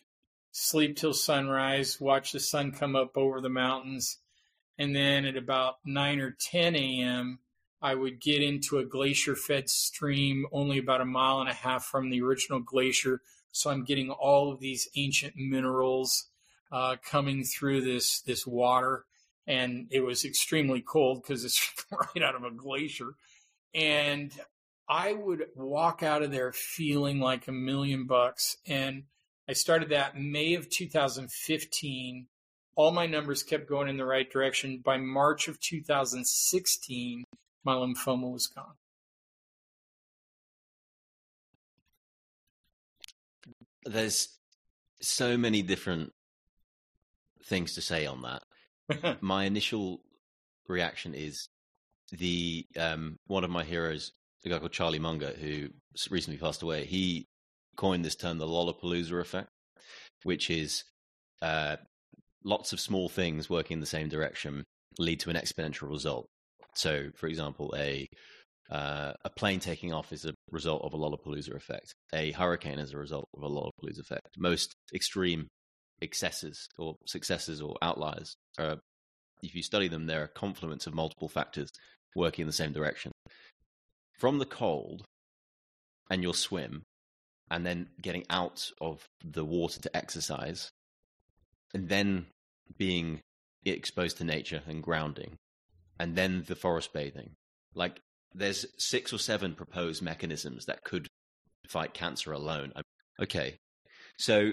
sleep till sunrise, watch the sun come up over the mountains. And then at about 9 or 10 a.m., I would get into a glacier fed stream only about a mile and a half from the original glacier. So I'm getting all of these ancient minerals uh, coming through this this water, and it was extremely cold because it's right out of a glacier. And I would walk out of there feeling like a million bucks. And I started that May of 2015. All my numbers kept going in the right direction. By March of 2016, my lymphoma was gone. There's so many different things to say on that. my initial reaction is the um, one of my heroes, a guy called Charlie Munger, who recently passed away. He coined this term, the Lollapalooza effect, which is uh, lots of small things working in the same direction lead to an exponential result. So, for example, a uh, a plane taking off is a result of a Lollapalooza effect. A hurricane is a result of a Lollapalooza effect. Most extreme excesses or successes or outliers are, if you study them, they're a confluence of multiple factors working in the same direction. From the cold and your swim, and then getting out of the water to exercise, and then being exposed to nature and grounding, and then the forest bathing. Like there's six or seven proposed mechanisms that could fight cancer alone. Okay, so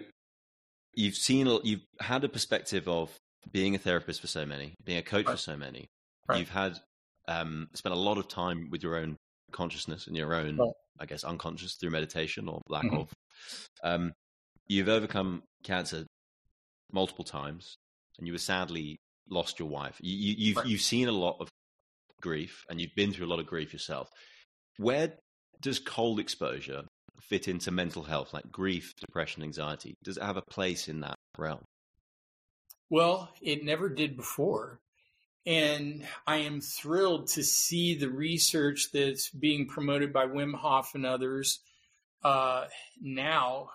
you've seen, you've had a perspective of being a therapist for so many, being a coach right. for so many. Right. You've had um, spent a lot of time with your own consciousness and your own, right. I guess, unconscious through meditation or lack mm-hmm. of. Um, you've overcome cancer multiple times, and you were sadly lost your wife. You, you, you've right. you've seen a lot of grief, and you've been through a lot of grief yourself. Where does cold exposure fit into mental health, like grief, depression, anxiety? Does it have a place in that realm? Well, it never did before. And I am thrilled to see the research that's being promoted by Wim Hof and others uh, now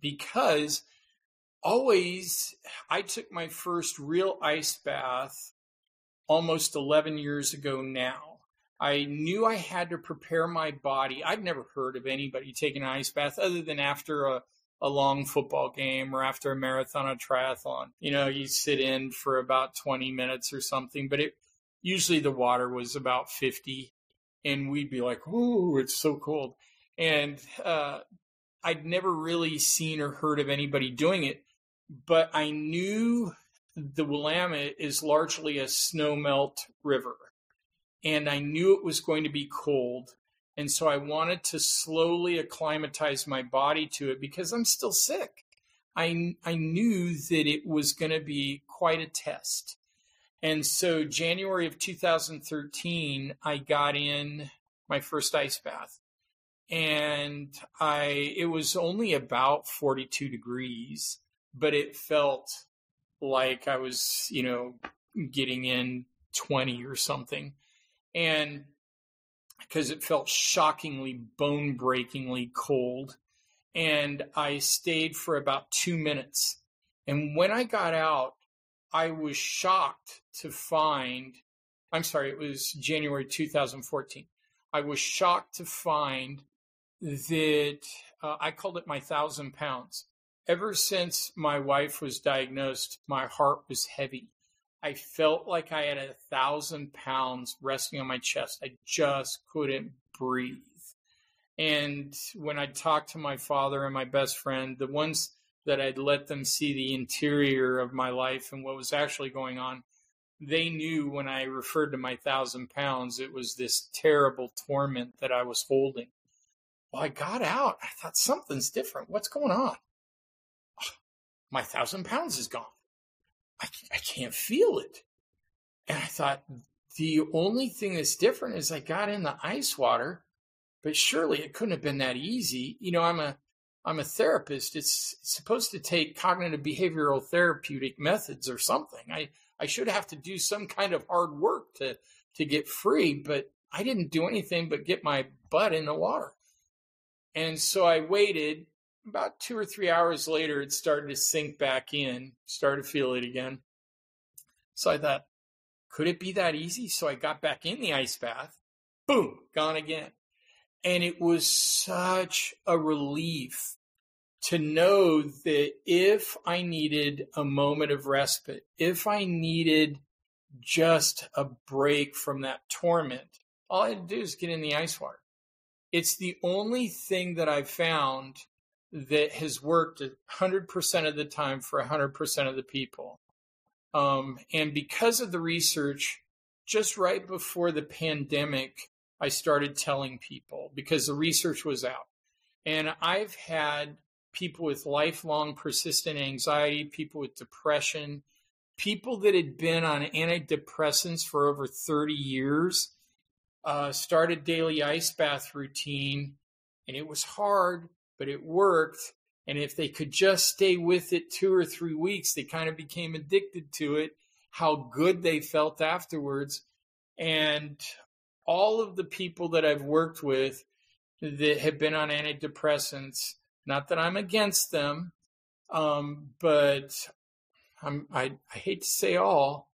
because always I took my first real ice bath almost 11 years ago now. I knew I had to prepare my body. I'd never heard of anybody taking an ice bath other than after a, a long football game or after a marathon or triathlon. You know, you sit in for about 20 minutes or something, but it usually the water was about 50 and we'd be like, "Oh, it's so cold." And uh, I'd never really seen or heard of anybody doing it, but I knew the Willamette is largely a snowmelt river, and I knew it was going to be cold. And so I wanted to slowly acclimatize my body to it because I'm still sick. I, I knew that it was going to be quite a test. And so January of 2013, I got in my first ice bath. And I it was only about 42 degrees, but it felt like I was, you know, getting in 20 or something. And because it felt shockingly bone breakingly cold. And I stayed for about two minutes. And when I got out, I was shocked to find, I'm sorry, it was January 2014. I was shocked to find that uh, I called it my thousand pounds. Ever since my wife was diagnosed, my heart was heavy. I felt like I had a thousand pounds resting on my chest. I just couldn't breathe. And when I talked to my father and my best friend, the ones that I'd let them see the interior of my life and what was actually going on, they knew when I referred to my thousand pounds, it was this terrible torment that I was holding. Well, I got out. I thought something's different. What's going on? my thousand pounds is gone. I, I can't feel it. And I thought, the only thing that's different is I got in the ice water, but surely it couldn't have been that easy. You know, I'm a I'm a therapist. It's, it's supposed to take cognitive behavioral therapeutic methods or something. I, I should have to do some kind of hard work to to get free, but I didn't do anything but get my butt in the water. And so I waited about two or three hours later, it started to sink back in, started to feel it again. So I thought, could it be that easy? So I got back in the ice bath boom, gone again. And it was such a relief to know that if I needed a moment of respite, if I needed just a break from that torment, all I had to do is get in the ice water. It's the only thing that I've found that has worked 100% of the time for 100% of the people. Um, and because of the research, just right before the pandemic, I started telling people because the research was out. And I've had people with lifelong persistent anxiety, people with depression, people that had been on antidepressants for over 30 years, uh, started daily ice bath routine. And it was hard, but it worked. And if they could just stay with it two or three weeks, they kind of became addicted to it, how good they felt afterwards. And all of the people that I've worked with that have been on antidepressants, not that I'm against them, um, but I, I hate to say all,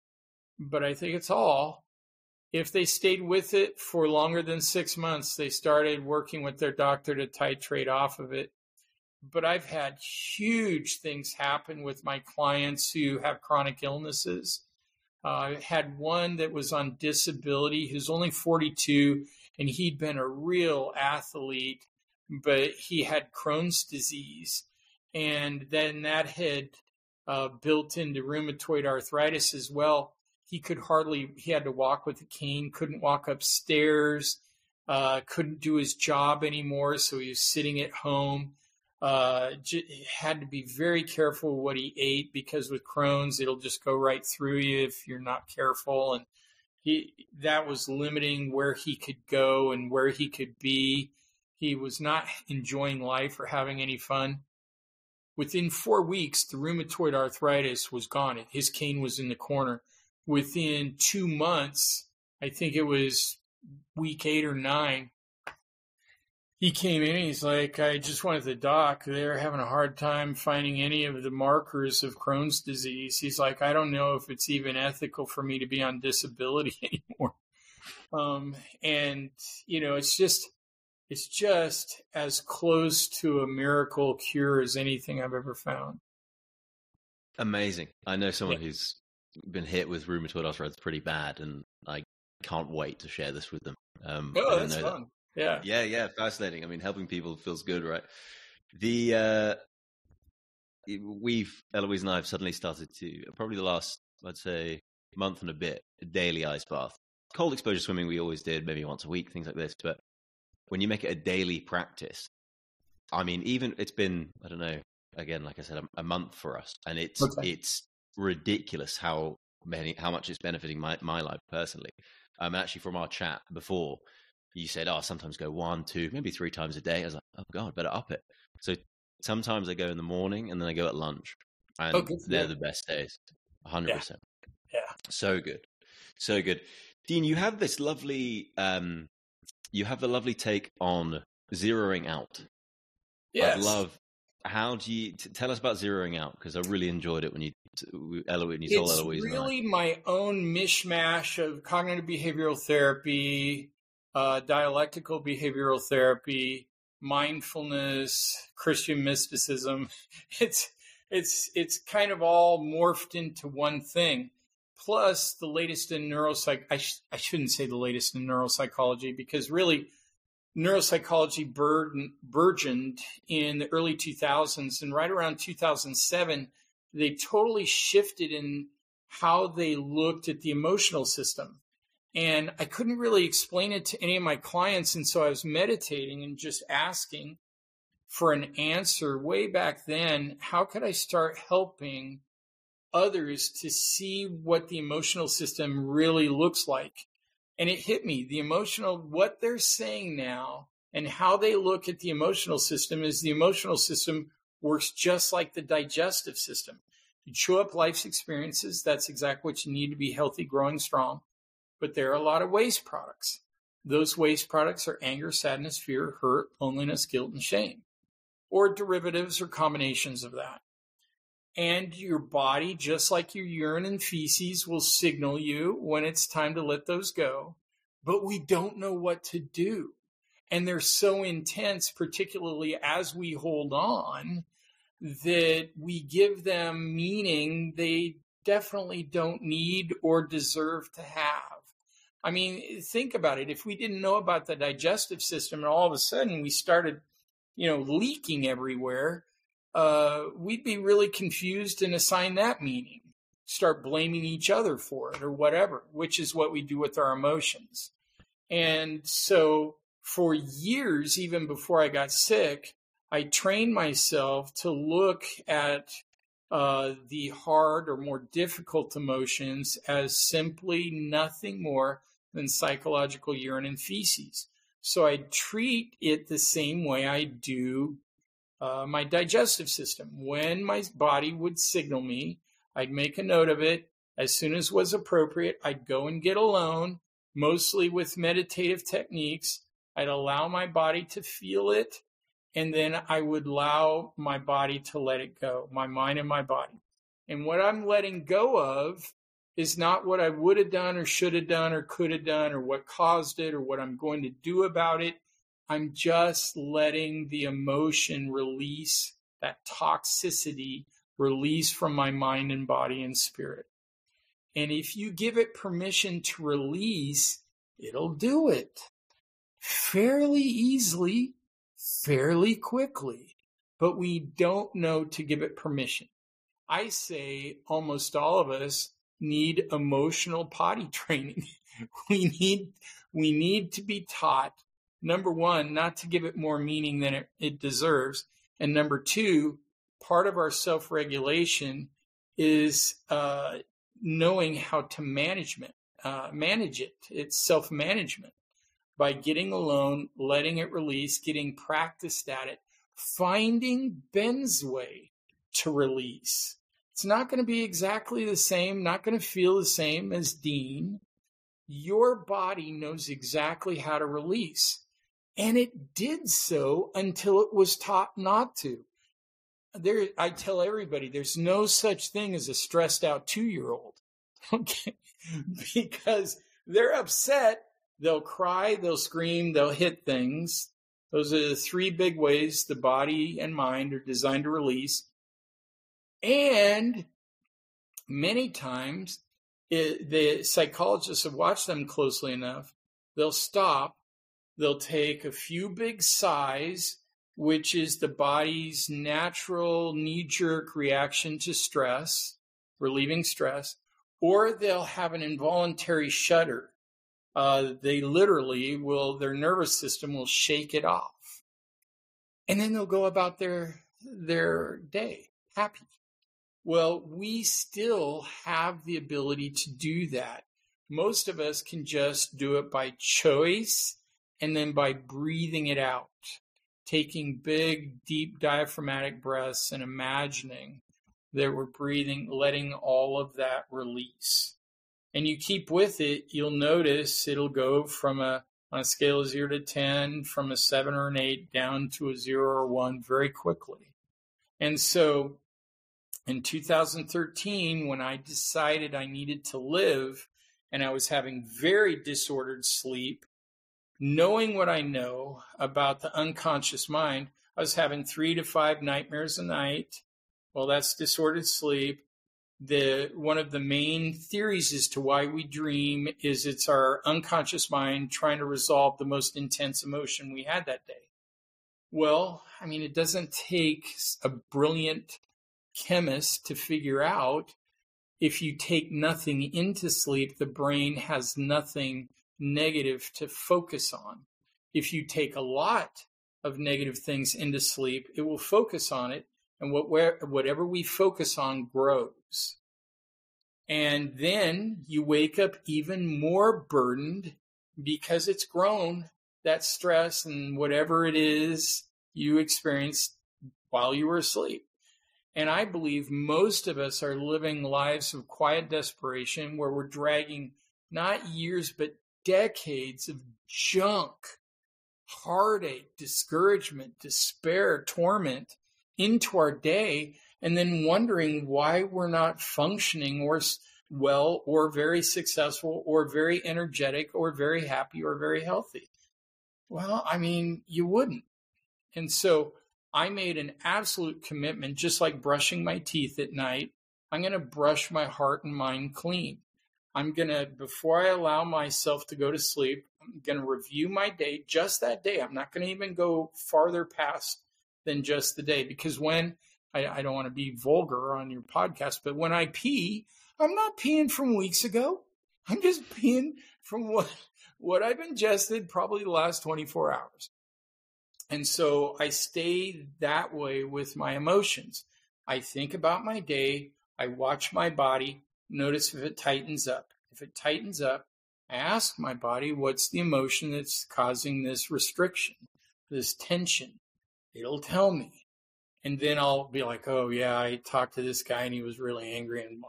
but I think it's all. If they stayed with it for longer than six months, they started working with their doctor to titrate off of it but I've had huge things happen with my clients who have chronic illnesses. Uh, I had one that was on disability who's only 42 and he'd been a real athlete, but he had Crohn's disease. And then that had uh, built into rheumatoid arthritis as well. He could hardly, he had to walk with a cane, couldn't walk upstairs, uh, couldn't do his job anymore. So he was sitting at home uh, had to be very careful what he ate because with Crohn's, it'll just go right through you if you're not careful. And he that was limiting where he could go and where he could be. He was not enjoying life or having any fun. Within four weeks, the rheumatoid arthritis was gone. His cane was in the corner. Within two months, I think it was week eight or nine, he came in and he's like, I just went to the doc. They're having a hard time finding any of the markers of Crohn's disease. He's like, I don't know if it's even ethical for me to be on disability anymore. Um, and you know, it's just, it's just as close to a miracle cure as anything I've ever found. Amazing. I know someone yeah. who's been hit with rheumatoid arthritis pretty bad, and I can't wait to share this with them. Um, oh, that's fun. That yeah. Yeah, yeah, fascinating. I mean, helping people feels good, right? The uh we've Eloise and I have suddenly started to probably the last I'd say month and a bit daily ice bath. Cold exposure swimming we always did maybe once a week, things like this, but when you make it a daily practice, I mean, even it's been I don't know again, like I said, a, a month for us, and it's okay. it's ridiculous how many how much it's benefiting my my life personally. Um, actually, from our chat before, you said, oh, sometimes go one, two, maybe three times a day. I was like, oh God, better up it. So sometimes I go in the morning and then I go at lunch. And oh, they're the best days. 100%. Yeah. yeah. So good. So good. Dean, you have this lovely, um, you have a lovely take on zeroing out. Yes. I love, how do you, t- tell us about zeroing out? Because I really enjoyed it when you, Eloise, it's Eloise. Really my own mishmash of cognitive behavioral therapy, uh, dialectical behavioral therapy, mindfulness, Christian mysticism. It's it's it's kind of all morphed into one thing. Plus the latest in neuropsych. I, sh- I shouldn't say the latest in neuropsychology because really neuropsychology burden, burgeoned in the early 2000s and right around 2007 they totally shifted in how they looked at the emotional system and I couldn't really explain it to any of my clients. And so I was meditating and just asking for an answer way back then. How could I start helping others to see what the emotional system really looks like? And it hit me the emotional, what they're saying now and how they look at the emotional system is the emotional system works just like the digestive system. You chew up life's experiences. That's exactly what you need to be healthy, growing, strong but there are a lot of waste products. Those waste products are anger, sadness, fear, hurt, loneliness, guilt, and shame, or derivatives or combinations of that. And your body, just like your urine and feces, will signal you when it's time to let those go. but we don't know what to do. And they're so intense, particularly as we hold on, that we give them meaning they definitely don't need or deserve to have. I mean, think about it. If we didn't know about the digestive system and all of a sudden we started, you know, leaking everywhere, uh, we'd be really confused and assign that meaning. Start blaming each other for it or whatever, which is what we do with our emotions. And so for years, even before I got sick, I train myself to look at uh, the hard or more difficult emotions as simply nothing more than psychological urine and feces. So I treat it the same way I do uh, my digestive system. When my body would signal me, I'd make a note of it. As soon as was appropriate, I'd go and get alone, mostly with meditative techniques. I'd allow my body to feel it and then I would allow my body to let it go, my mind and my body. And what I'm letting go of is not what I would have done or should have done or could have done or what caused it or what I'm going to do about it. I'm just letting the emotion release that toxicity release from my mind and body and spirit. And if you give it permission to release, it'll do it fairly easily fairly quickly, but we don't know to give it permission. I say almost all of us need emotional potty training. we need we need to be taught number one not to give it more meaning than it, it deserves and number two part of our self-regulation is uh, knowing how to management uh, manage it it's self-management by getting alone, letting it release, getting practiced at it, finding Ben's way to release. It's not going to be exactly the same, not going to feel the same as Dean. Your body knows exactly how to release. And it did so until it was taught not to. There, I tell everybody there's no such thing as a stressed out two year old. Okay. because they're upset they'll cry, they'll scream, they'll hit things. Those are the three big ways the body and mind are designed to release. And many times, it, the psychologists have watched them closely enough. They'll stop, they'll take a few big sighs, which is the body's natural knee jerk reaction to stress, relieving stress, or they'll have an involuntary shudder uh, they literally will, their nervous system will shake it off. And then they'll go about their, their day happy. Well, we still have the ability to do that. Most of us can just do it by choice and then by breathing it out, taking big, deep diaphragmatic breaths and imagining that we're breathing, letting all of that release and you keep with it, you'll notice it'll go from a on a scale of zero to ten, from a seven or an eight down to a zero or one very quickly. And so in 2013, when I decided I needed to live and I was having very disordered sleep, knowing what I know about the unconscious mind, I was having three to five nightmares a night. Well, that's disordered sleep the one of the main theories as to why we dream is it's our unconscious mind trying to resolve the most intense emotion we had that day. Well, I mean, it doesn't take a brilliant chemist to figure out if you take nothing into sleep, the brain has nothing negative to focus on. If you take a lot of negative things into sleep, it will focus on it and what, where, whatever we focus on grows. And then you wake up even more burdened because it's grown that stress and whatever it is you experienced while you were asleep. And I believe most of us are living lives of quiet desperation where we're dragging not years, but decades of junk, heartache, discouragement, despair, torment into our day and then wondering why we're not functioning or well or very successful or very energetic or very happy or very healthy. Well, I mean, you wouldn't. And so I made an absolute commitment, just like brushing my teeth at night. I'm going to brush my heart and mind clean. I'm going to, before I allow myself to go to sleep, I'm going to review my day just that day. I'm not going to even go farther past than just the day because when I, I don't want to be vulgar on your podcast, but when I pee, I'm not peeing from weeks ago. I'm just peeing from what what I've ingested probably the last 24 hours. And so I stay that way with my emotions. I think about my day, I watch my body, notice if it tightens up. If it tightens up, I ask my body, what's the emotion that's causing this restriction, this tension? It'll tell me. And then I'll be like, oh, yeah, I talked to this guy and he was really angry and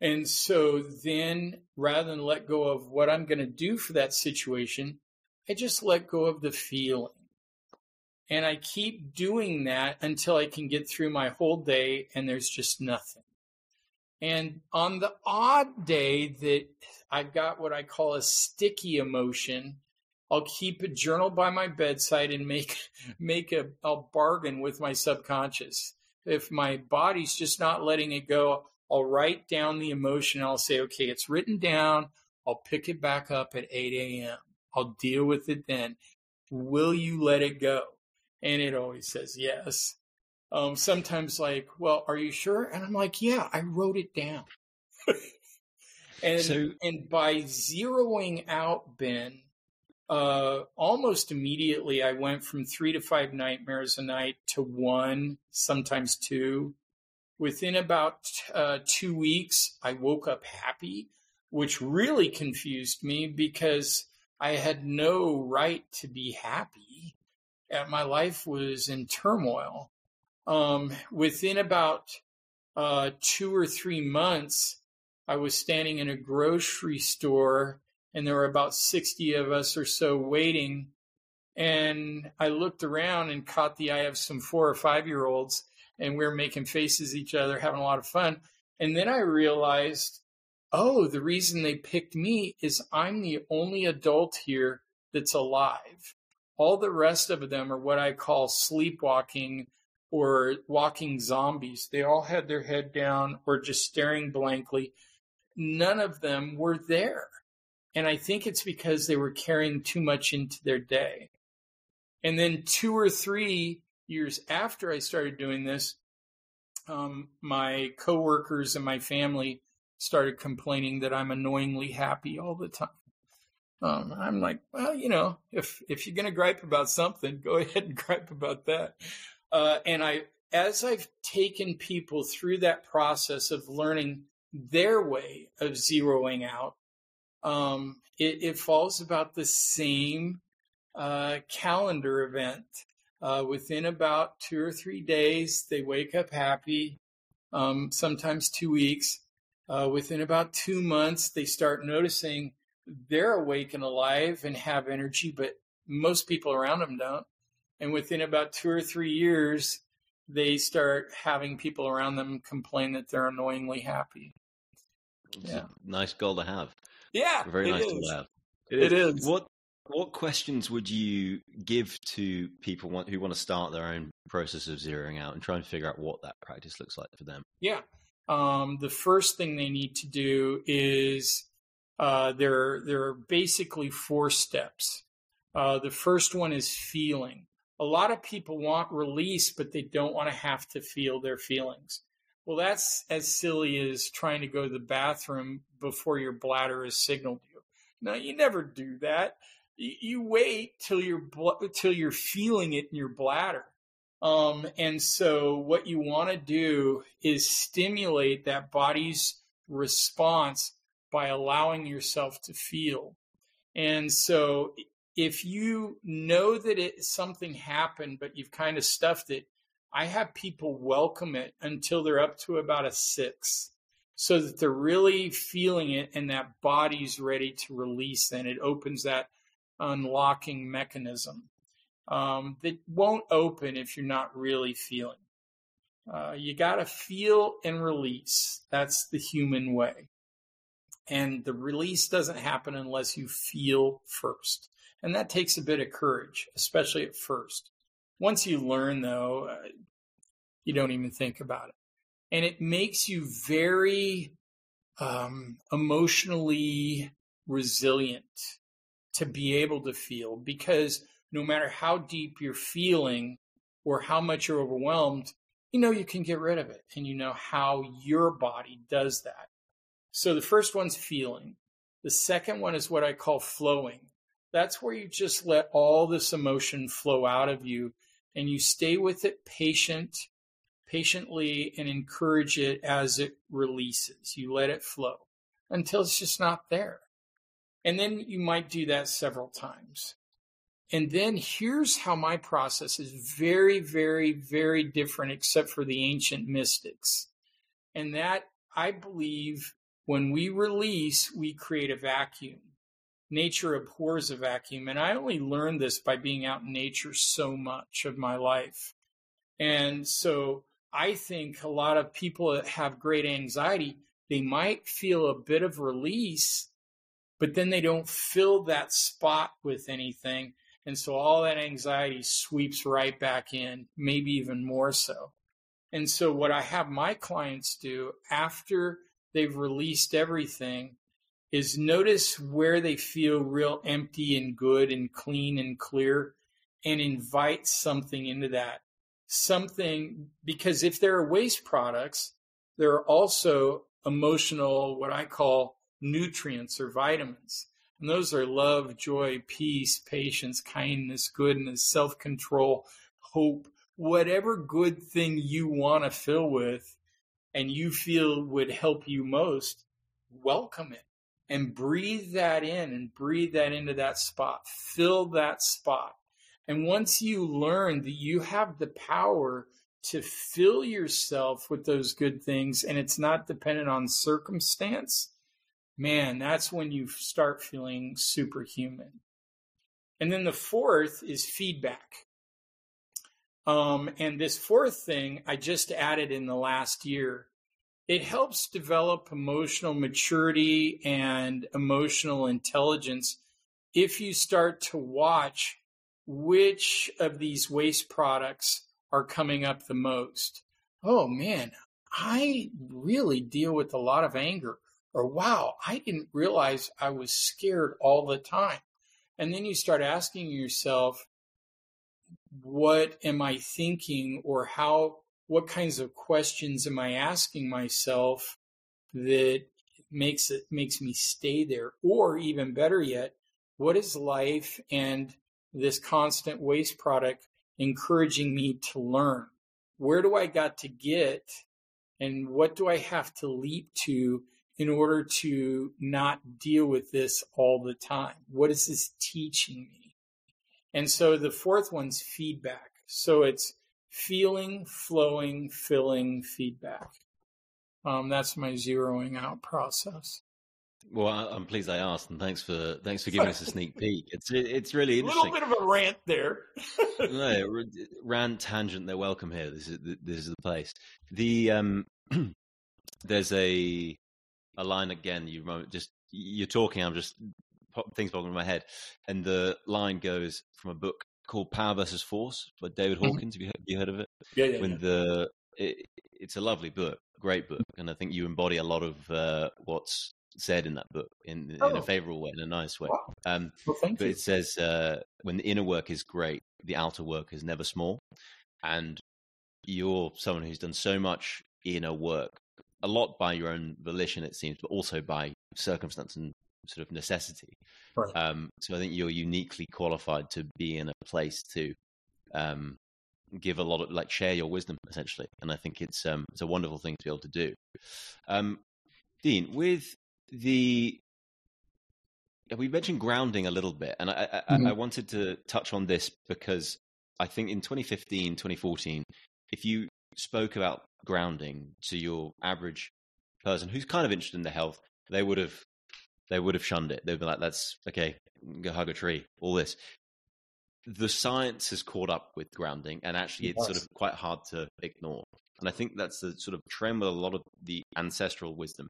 and so then rather than let go of what I'm going to do for that situation, I just let go of the feeling. And I keep doing that until I can get through my whole day and there's just nothing. And on the odd day that I've got what I call a sticky emotion, I'll keep a journal by my bedside and make make a, a bargain with my subconscious. If my body's just not letting it go, I'll write down the emotion. I'll say, okay, it's written down. I'll pick it back up at 8 a.m. I'll deal with it then. Will you let it go? And it always says yes. Um, sometimes like, well, are you sure? And I'm like, yeah, I wrote it down. and so, and by zeroing out Ben, uh, almost immediately I went from three to five nightmares a night to one, sometimes two. Within about uh, two weeks, I woke up happy, which really confused me because I had no right to be happy. My life was in turmoil. Um, within about uh, two or three months, I was standing in a grocery store and there were about 60 of us or so waiting. And I looked around and caught the eye of some four or five year olds, and we were making faces at each other, having a lot of fun. And then I realized, oh, the reason they picked me is I'm the only adult here that's alive. All the rest of them are what I call sleepwalking or walking zombies. They all had their head down or just staring blankly. None of them were there. And I think it's because they were carrying too much into their day. And then two or three years after I started doing this, um, my coworkers and my family started complaining that I'm annoyingly happy all the time. Um, I'm like, well, you know, if if you're gonna gripe about something, go ahead and gripe about that. Uh, and I, as I've taken people through that process of learning their way of zeroing out, um, it, it, falls about the same uh, calendar event. Uh, within about two or three days, they wake up happy, um, sometimes two weeks. Uh, within about two months, they start noticing they're awake and alive and have energy, but most people around them don't. And within about two or three years, they start having people around them complain that they're annoyingly happy. Yeah. Nice goal to have. Yeah. Very nice is. to have. It, it is. is. What what questions would you give to people who want to start their own process of zeroing out and try and figure out what that practice looks like for them? Yeah. Um, the first thing they need to do is uh, there, there are basically four steps. Uh, the first one is feeling. A lot of people want release, but they don't want to have to feel their feelings. Well, that's as silly as trying to go to the bathroom before your bladder has signaled to you. No, you never do that. You wait till you're till you're feeling it in your bladder. Um, and so, what you want to do is stimulate that body's response by allowing yourself to feel. And so, if you know that it something happened, but you've kind of stuffed it, I have people welcome it until they're up to about a six so that they're really feeling it and that body's ready to release. Then it opens that unlocking mechanism um, that won't open if you're not really feeling. Uh, you got to feel and release. That's the human way. And the release doesn't happen unless you feel first. And that takes a bit of courage, especially at first. Once you learn, though, uh, you don't even think about it. And it makes you very um, emotionally resilient to be able to feel because no matter how deep you're feeling or how much you're overwhelmed, you know you can get rid of it and you know how your body does that. So the first one's feeling. The second one is what I call flowing. That's where you just let all this emotion flow out of you and you stay with it patient, patiently and encourage it as it releases. You let it flow until it's just not there. And then you might do that several times. And then here's how my process is very, very, very different, except for the ancient mystics. And that I believe when we release, we create a vacuum. Nature abhors a vacuum. And I only learned this by being out in nature so much of my life. And so I think a lot of people that have great anxiety, they might feel a bit of release, but then they don't fill that spot with anything. And so all that anxiety sweeps right back in, maybe even more so. And so what I have my clients do after they've released everything is notice where they feel real empty and good and clean and clear and invite something into that. Something, because if there are waste products, there are also emotional, what I call nutrients or vitamins. And those are love, joy, peace, patience, kindness, goodness, self control, hope, whatever good thing you want to fill with and you feel would help you most, welcome it and breathe that in and breathe that into that spot. Fill that spot. And once you learn that you have the power to fill yourself with those good things and it's not dependent on circumstance, man, that's when you start feeling superhuman. And then the fourth is feedback. Um, and this fourth thing I just added in the last year. It helps develop emotional maturity and emotional intelligence if you start to watch which of these waste products are coming up the most. Oh man, I really deal with a lot of anger or wow, I didn't realize I was scared all the time. And then you start asking yourself, what am I thinking or how, what kinds of questions am I asking myself that makes it, makes me stay there? Or even better yet, what is life and this constant waste product encouraging me to learn? Where do I got to get and what do I have to leap to in order to not deal with this all the time? What is this teaching me? And so the fourth one's feedback. So it's feeling, flowing, filling, feedback. Um, that's my zeroing out process. Well, I'm pleased I asked, and thanks for thanks for giving us a sneak peek. It's it's really interesting. A little bit of a rant there. no, rant tangent. They're welcome here. This is this is the place. The um, there's a a line again. You just you're talking. I'm just things popping in my head, and the line goes from a book called Power versus Force by David mm-hmm. Hawkins. Mm-hmm. Have, you, have you heard of it? Yeah, yeah. When yeah. the it, it's a lovely book, great book, and I think you embody a lot of uh, what's said in that book in, oh. in a oh. favorable way, in a nice way. Wow. Um, well, but you. it says uh, when the inner work is great, the outer work is never small, and you're someone who's done so much inner work a lot by your own volition, it seems, but also by circumstance and sort of necessity. Right. Um, so I think you're uniquely qualified to be in a place to um, give a lot of like share your wisdom essentially, and I think it's um, it's a wonderful thing to be able to do. Um, Dean, with the we mentioned grounding a little bit, and I, I, mm-hmm. I wanted to touch on this because I think in 2015, 2014, if you spoke about grounding to your average person who's kind of interested in the health, they would have they would have shunned it. They'd be like, "That's okay, go hug a tree." All this. The science has caught up with grounding, and actually, it's sort of quite hard to ignore. And I think that's the sort of trend with a lot of the ancestral wisdom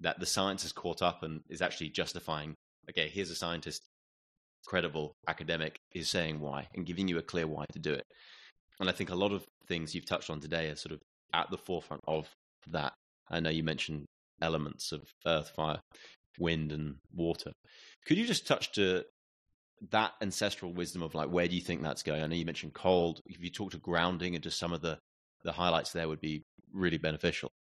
that the science has caught up and is actually justifying. Okay, here's a scientist, credible academic, is saying why and giving you a clear why to do it. And I think a lot of things you've touched on today are sort of at the forefront of that. I know you mentioned elements of earth, fire, wind, and water. Could you just touch to that ancestral wisdom of like where do you think that's going? I know you mentioned cold. If you talk to grounding and just some of the the highlights there would be really beneficial.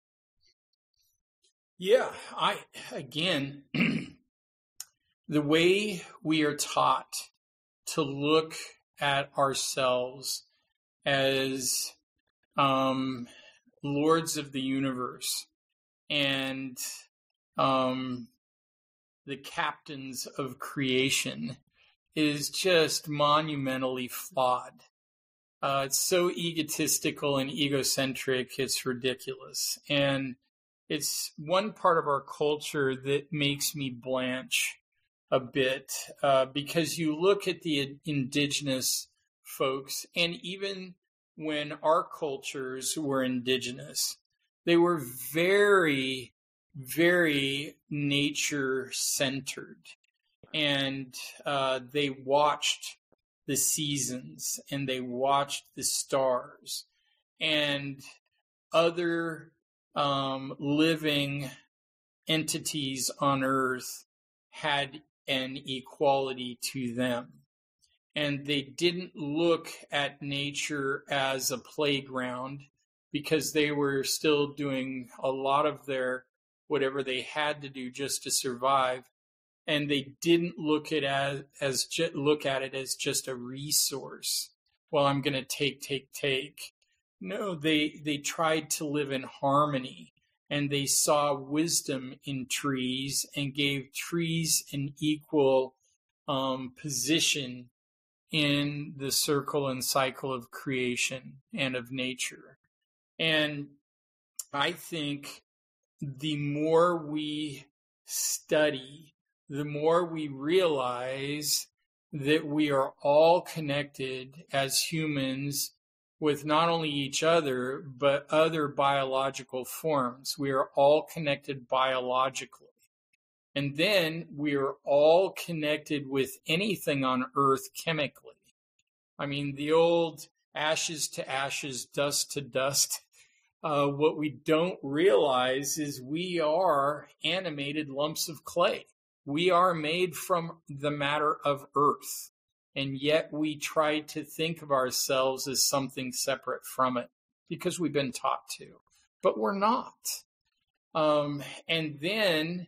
Yeah, I again the way we are taught to look at ourselves as um, lords of the universe and um, the captains of creation is just monumentally flawed. Uh, it's so egotistical and egocentric, it's ridiculous. And it's one part of our culture that makes me blanch a bit uh, because you look at the indigenous folks, and even when our cultures were indigenous, they were very, very nature centered. And uh, they watched the seasons and they watched the stars and other um, living entities on earth had an equality to them. And they didn't look at nature as a playground because they were still doing a lot of their whatever they had to do just to survive and they didn't look at as, as ju- look at it as just a resource. Well, I'm going to take, take, take. No, they they tried to live in harmony, and they saw wisdom in trees and gave trees an equal um, position in the circle and cycle of creation and of nature. And I think the more we study the more we realize that we are all connected as humans with not only each other, but other biological forms. We are all connected biologically. And then we are all connected with anything on earth chemically. I mean, the old ashes to ashes, dust to dust. Uh, what we don't realize is we are animated lumps of clay. We are made from the matter of earth, and yet we try to think of ourselves as something separate from it because we've been taught to, but we're not. Um, and then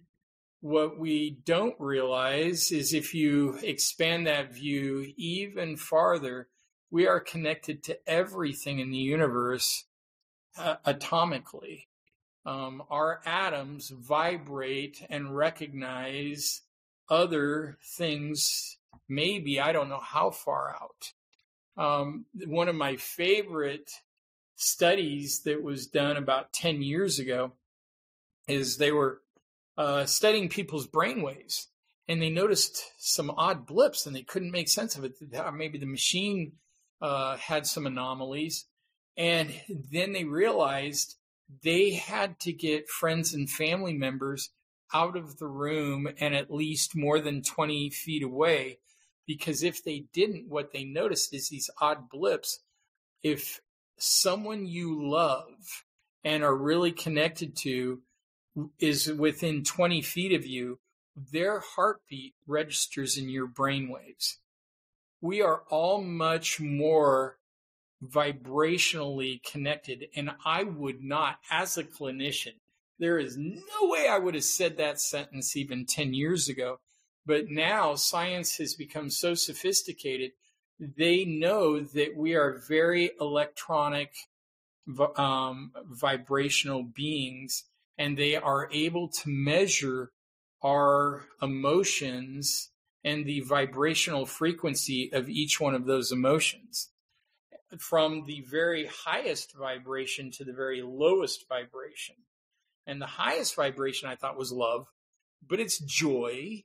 what we don't realize is if you expand that view even farther, we are connected to everything in the universe uh, atomically um, our atoms vibrate and recognize other things, maybe, I don't know how far out. Um, one of my favorite studies that was done about 10 years ago is they were uh, studying people's brainwaves and they noticed some odd blips and they couldn't make sense of it. Maybe the machine uh, had some anomalies. And then they realized they had to get friends and family members out of the room and at least more than 20 feet away because if they didn't what they noticed is these odd blips if someone you love and are really connected to is within 20 feet of you their heartbeat registers in your brainwaves. we are all much more vibrationally connected. And I would not, as a clinician, there is no way I would have said that sentence even 10 years ago. But now science has become so sophisticated, they know that we are very electronic, um, vibrational beings, and they are able to measure our emotions and the vibrational frequency of each one of those emotions from the very highest vibration to the very lowest vibration. And the highest vibration I thought was love, but it's joy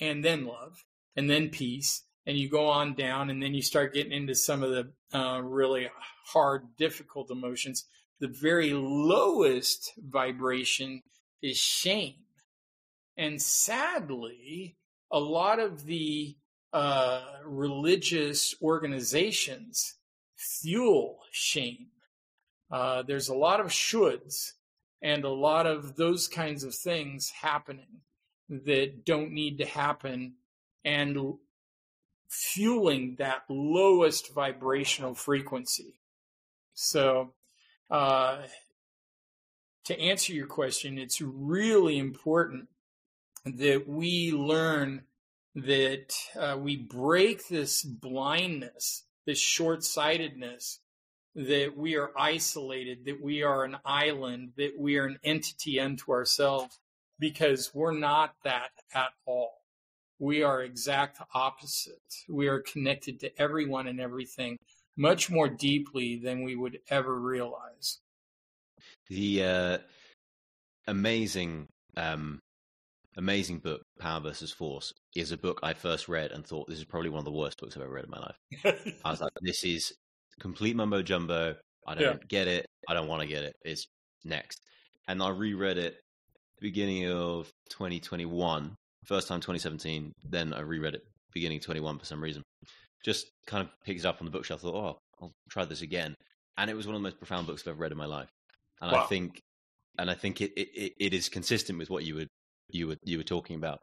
and then love and then peace. And you go on down and then you start getting into some of the uh, really hard, difficult emotions. The very lowest vibration is shame. And sadly, a lot of the uh, religious organizations fuel shame. Uh, there's a lot of shoulds and a lot of those kinds of things happening that don't need to happen and fueling that lowest vibrational frequency. So, uh, to answer your question, it's really important that we learn that uh, we break this blindness, this short sightedness, that we are isolated, that we are an island, that we are an entity unto ourselves, because we're not that at all. We are exact opposite. We are connected to everyone and everything much more deeply than we would ever realize. The uh, amazing um, amazing book, Power versus Force, is a book I first read and thought this is probably one of the worst books I've ever read in my life. I was like, this is complete mumbo jumbo. I don't yeah. get it. I don't want to get it. It's next. And I reread it beginning of 2021, first time 2017. Then I reread it beginning 21 for some reason. Just kind of picked it up on the bookshelf. Thought, oh, I'll try this again. And it was one of the most profound books I've ever read in my life. And wow. I think, and I think it, it, it is consistent with what you would you were you were talking about.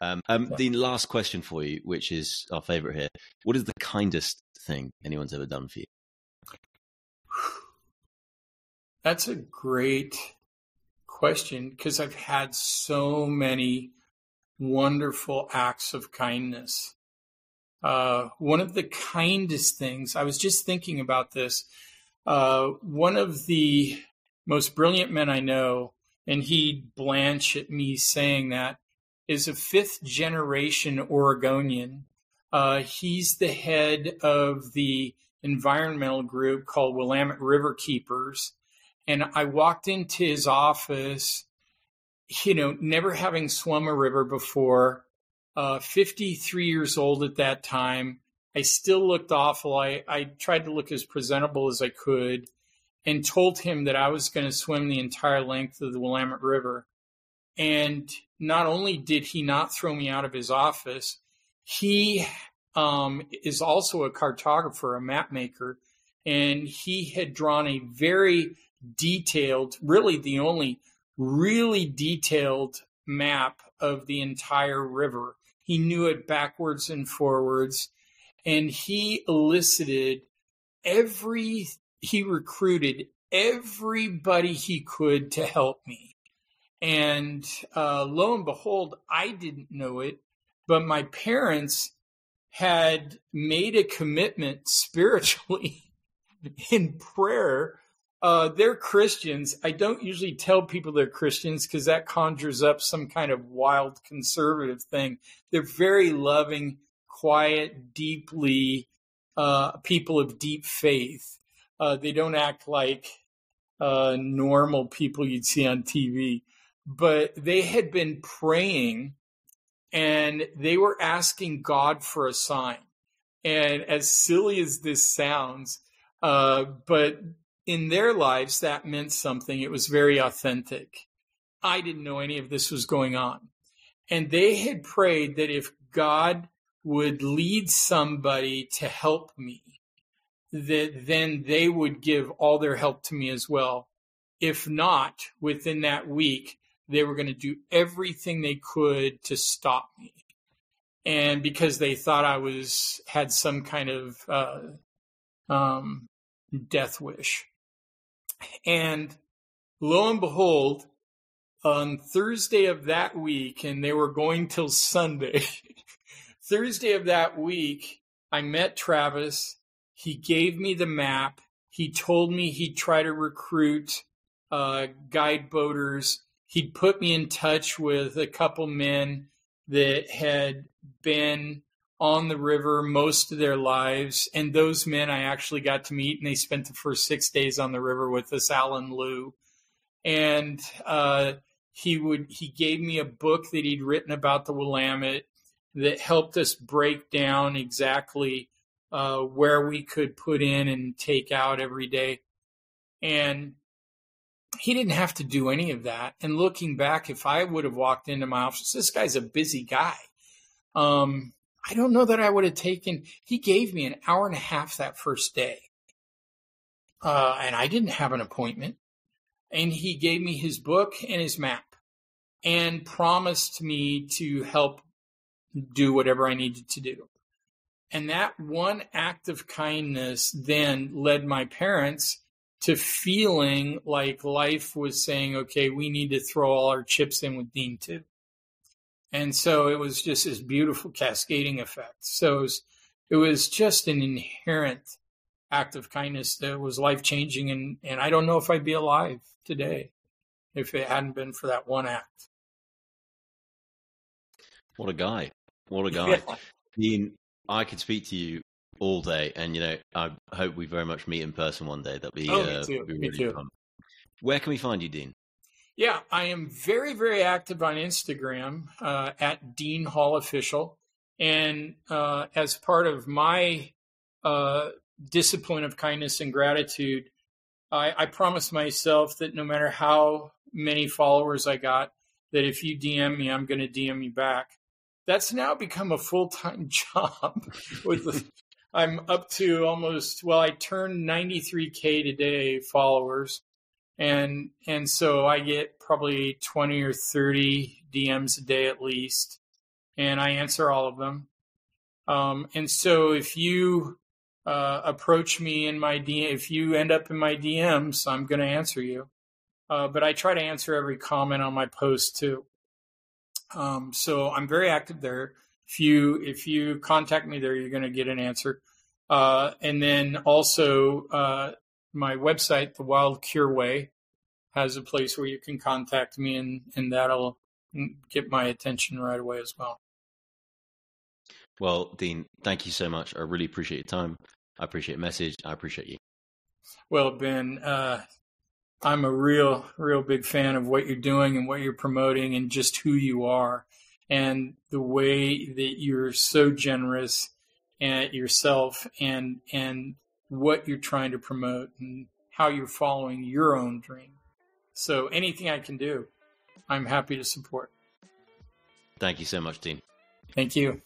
Um, um, the last question for you, which is our favorite here: What is the kindest thing anyone's ever done for you? That's a great question because I've had so many wonderful acts of kindness. Uh, one of the kindest things, I was just thinking about this. Uh, one of the most brilliant men I know and he'd blanch at me saying that, is a fifth generation Oregonian. Uh, he's the head of the environmental group called Willamette River Keepers. And I walked into his office, you know, never having swum a river before, uh, 53 years old at that time. I still looked awful. I, I tried to look as presentable as I could and told him that I was going to swim the entire length of the Willamette River. And not only did he not throw me out of his office, he um, is also a cartographer, a map maker, and he had drawn a very detailed, really the only really detailed map of the entire river. He knew it backwards and forwards, and he elicited every he recruited everybody he could to help me. And uh, lo and behold, I didn't know it, but my parents had made a commitment spiritually in prayer. Uh, they're Christians. I don't usually tell people they're Christians because that conjures up some kind of wild conservative thing. They're very loving, quiet, deeply uh, people of deep faith. Uh, they don't act like uh, normal people you'd see on TV. But they had been praying and they were asking God for a sign. And as silly as this sounds, uh, but in their lives, that meant something. It was very authentic. I didn't know any of this was going on. And they had prayed that if God would lead somebody to help me, that then they would give all their help to me as well. If not, within that week, they were going to do everything they could to stop me. And because they thought I was had some kind of uh, um, death wish. And lo and behold, on Thursday of that week, and they were going till Sunday, Thursday of that week, I met Travis he gave me the map. He told me he'd try to recruit uh, guide boaters. He'd put me in touch with a couple men that had been on the river most of their lives. And those men I actually got to meet, and they spent the first six days on the river with us, Alan Liu. And uh, he would he gave me a book that he'd written about the Willamette that helped us break down exactly uh, where we could put in and take out every day. And he didn't have to do any of that. And looking back, if I would have walked into my office, this guy's a busy guy. Um, I don't know that I would have taken, he gave me an hour and a half that first day. Uh, and I didn't have an appointment. And he gave me his book and his map and promised me to help do whatever I needed to do. And that one act of kindness then led my parents to feeling like life was saying, okay, we need to throw all our chips in with Dean too. And so it was just this beautiful cascading effect. So it was, it was just an inherent act of kindness that was life changing. And, and I don't know if I'd be alive today if it hadn't been for that one act. What a guy. What a guy. Dean, I could speak to you all day, and you know, I hope we very much meet in person one day. That'd be, oh, uh, be really me too. fun. Where can we find you, Dean? Yeah, I am very, very active on Instagram uh, at Dean Hall Official, and uh, as part of my uh, discipline of kindness and gratitude, I, I promised myself that no matter how many followers I got, that if you DM me, I'm going to DM you back that's now become a full time job. With I'm up to almost well, I turned 93k today followers, and and so I get probably 20 or 30 DMs a day at least, and I answer all of them. Um, and so if you uh, approach me in my DM, if you end up in my DMs, I'm going to answer you. Uh, but I try to answer every comment on my post too. Um, so I'm very active there. If you if you contact me there, you're going to get an answer. Uh, and then also uh, my website, The Wild Cure Way, has a place where you can contact me, and and that'll get my attention right away as well. Well, Dean, thank you so much. I really appreciate your time. I appreciate your message. I appreciate you. Well, Ben, uh, I'm a real, real big fan of what you're doing and what you're promoting and just who you are and the way that you're so generous at yourself and and what you're trying to promote and how you're following your own dream. So anything I can do, I'm happy to support. Thank you so much, Dean. Thank you.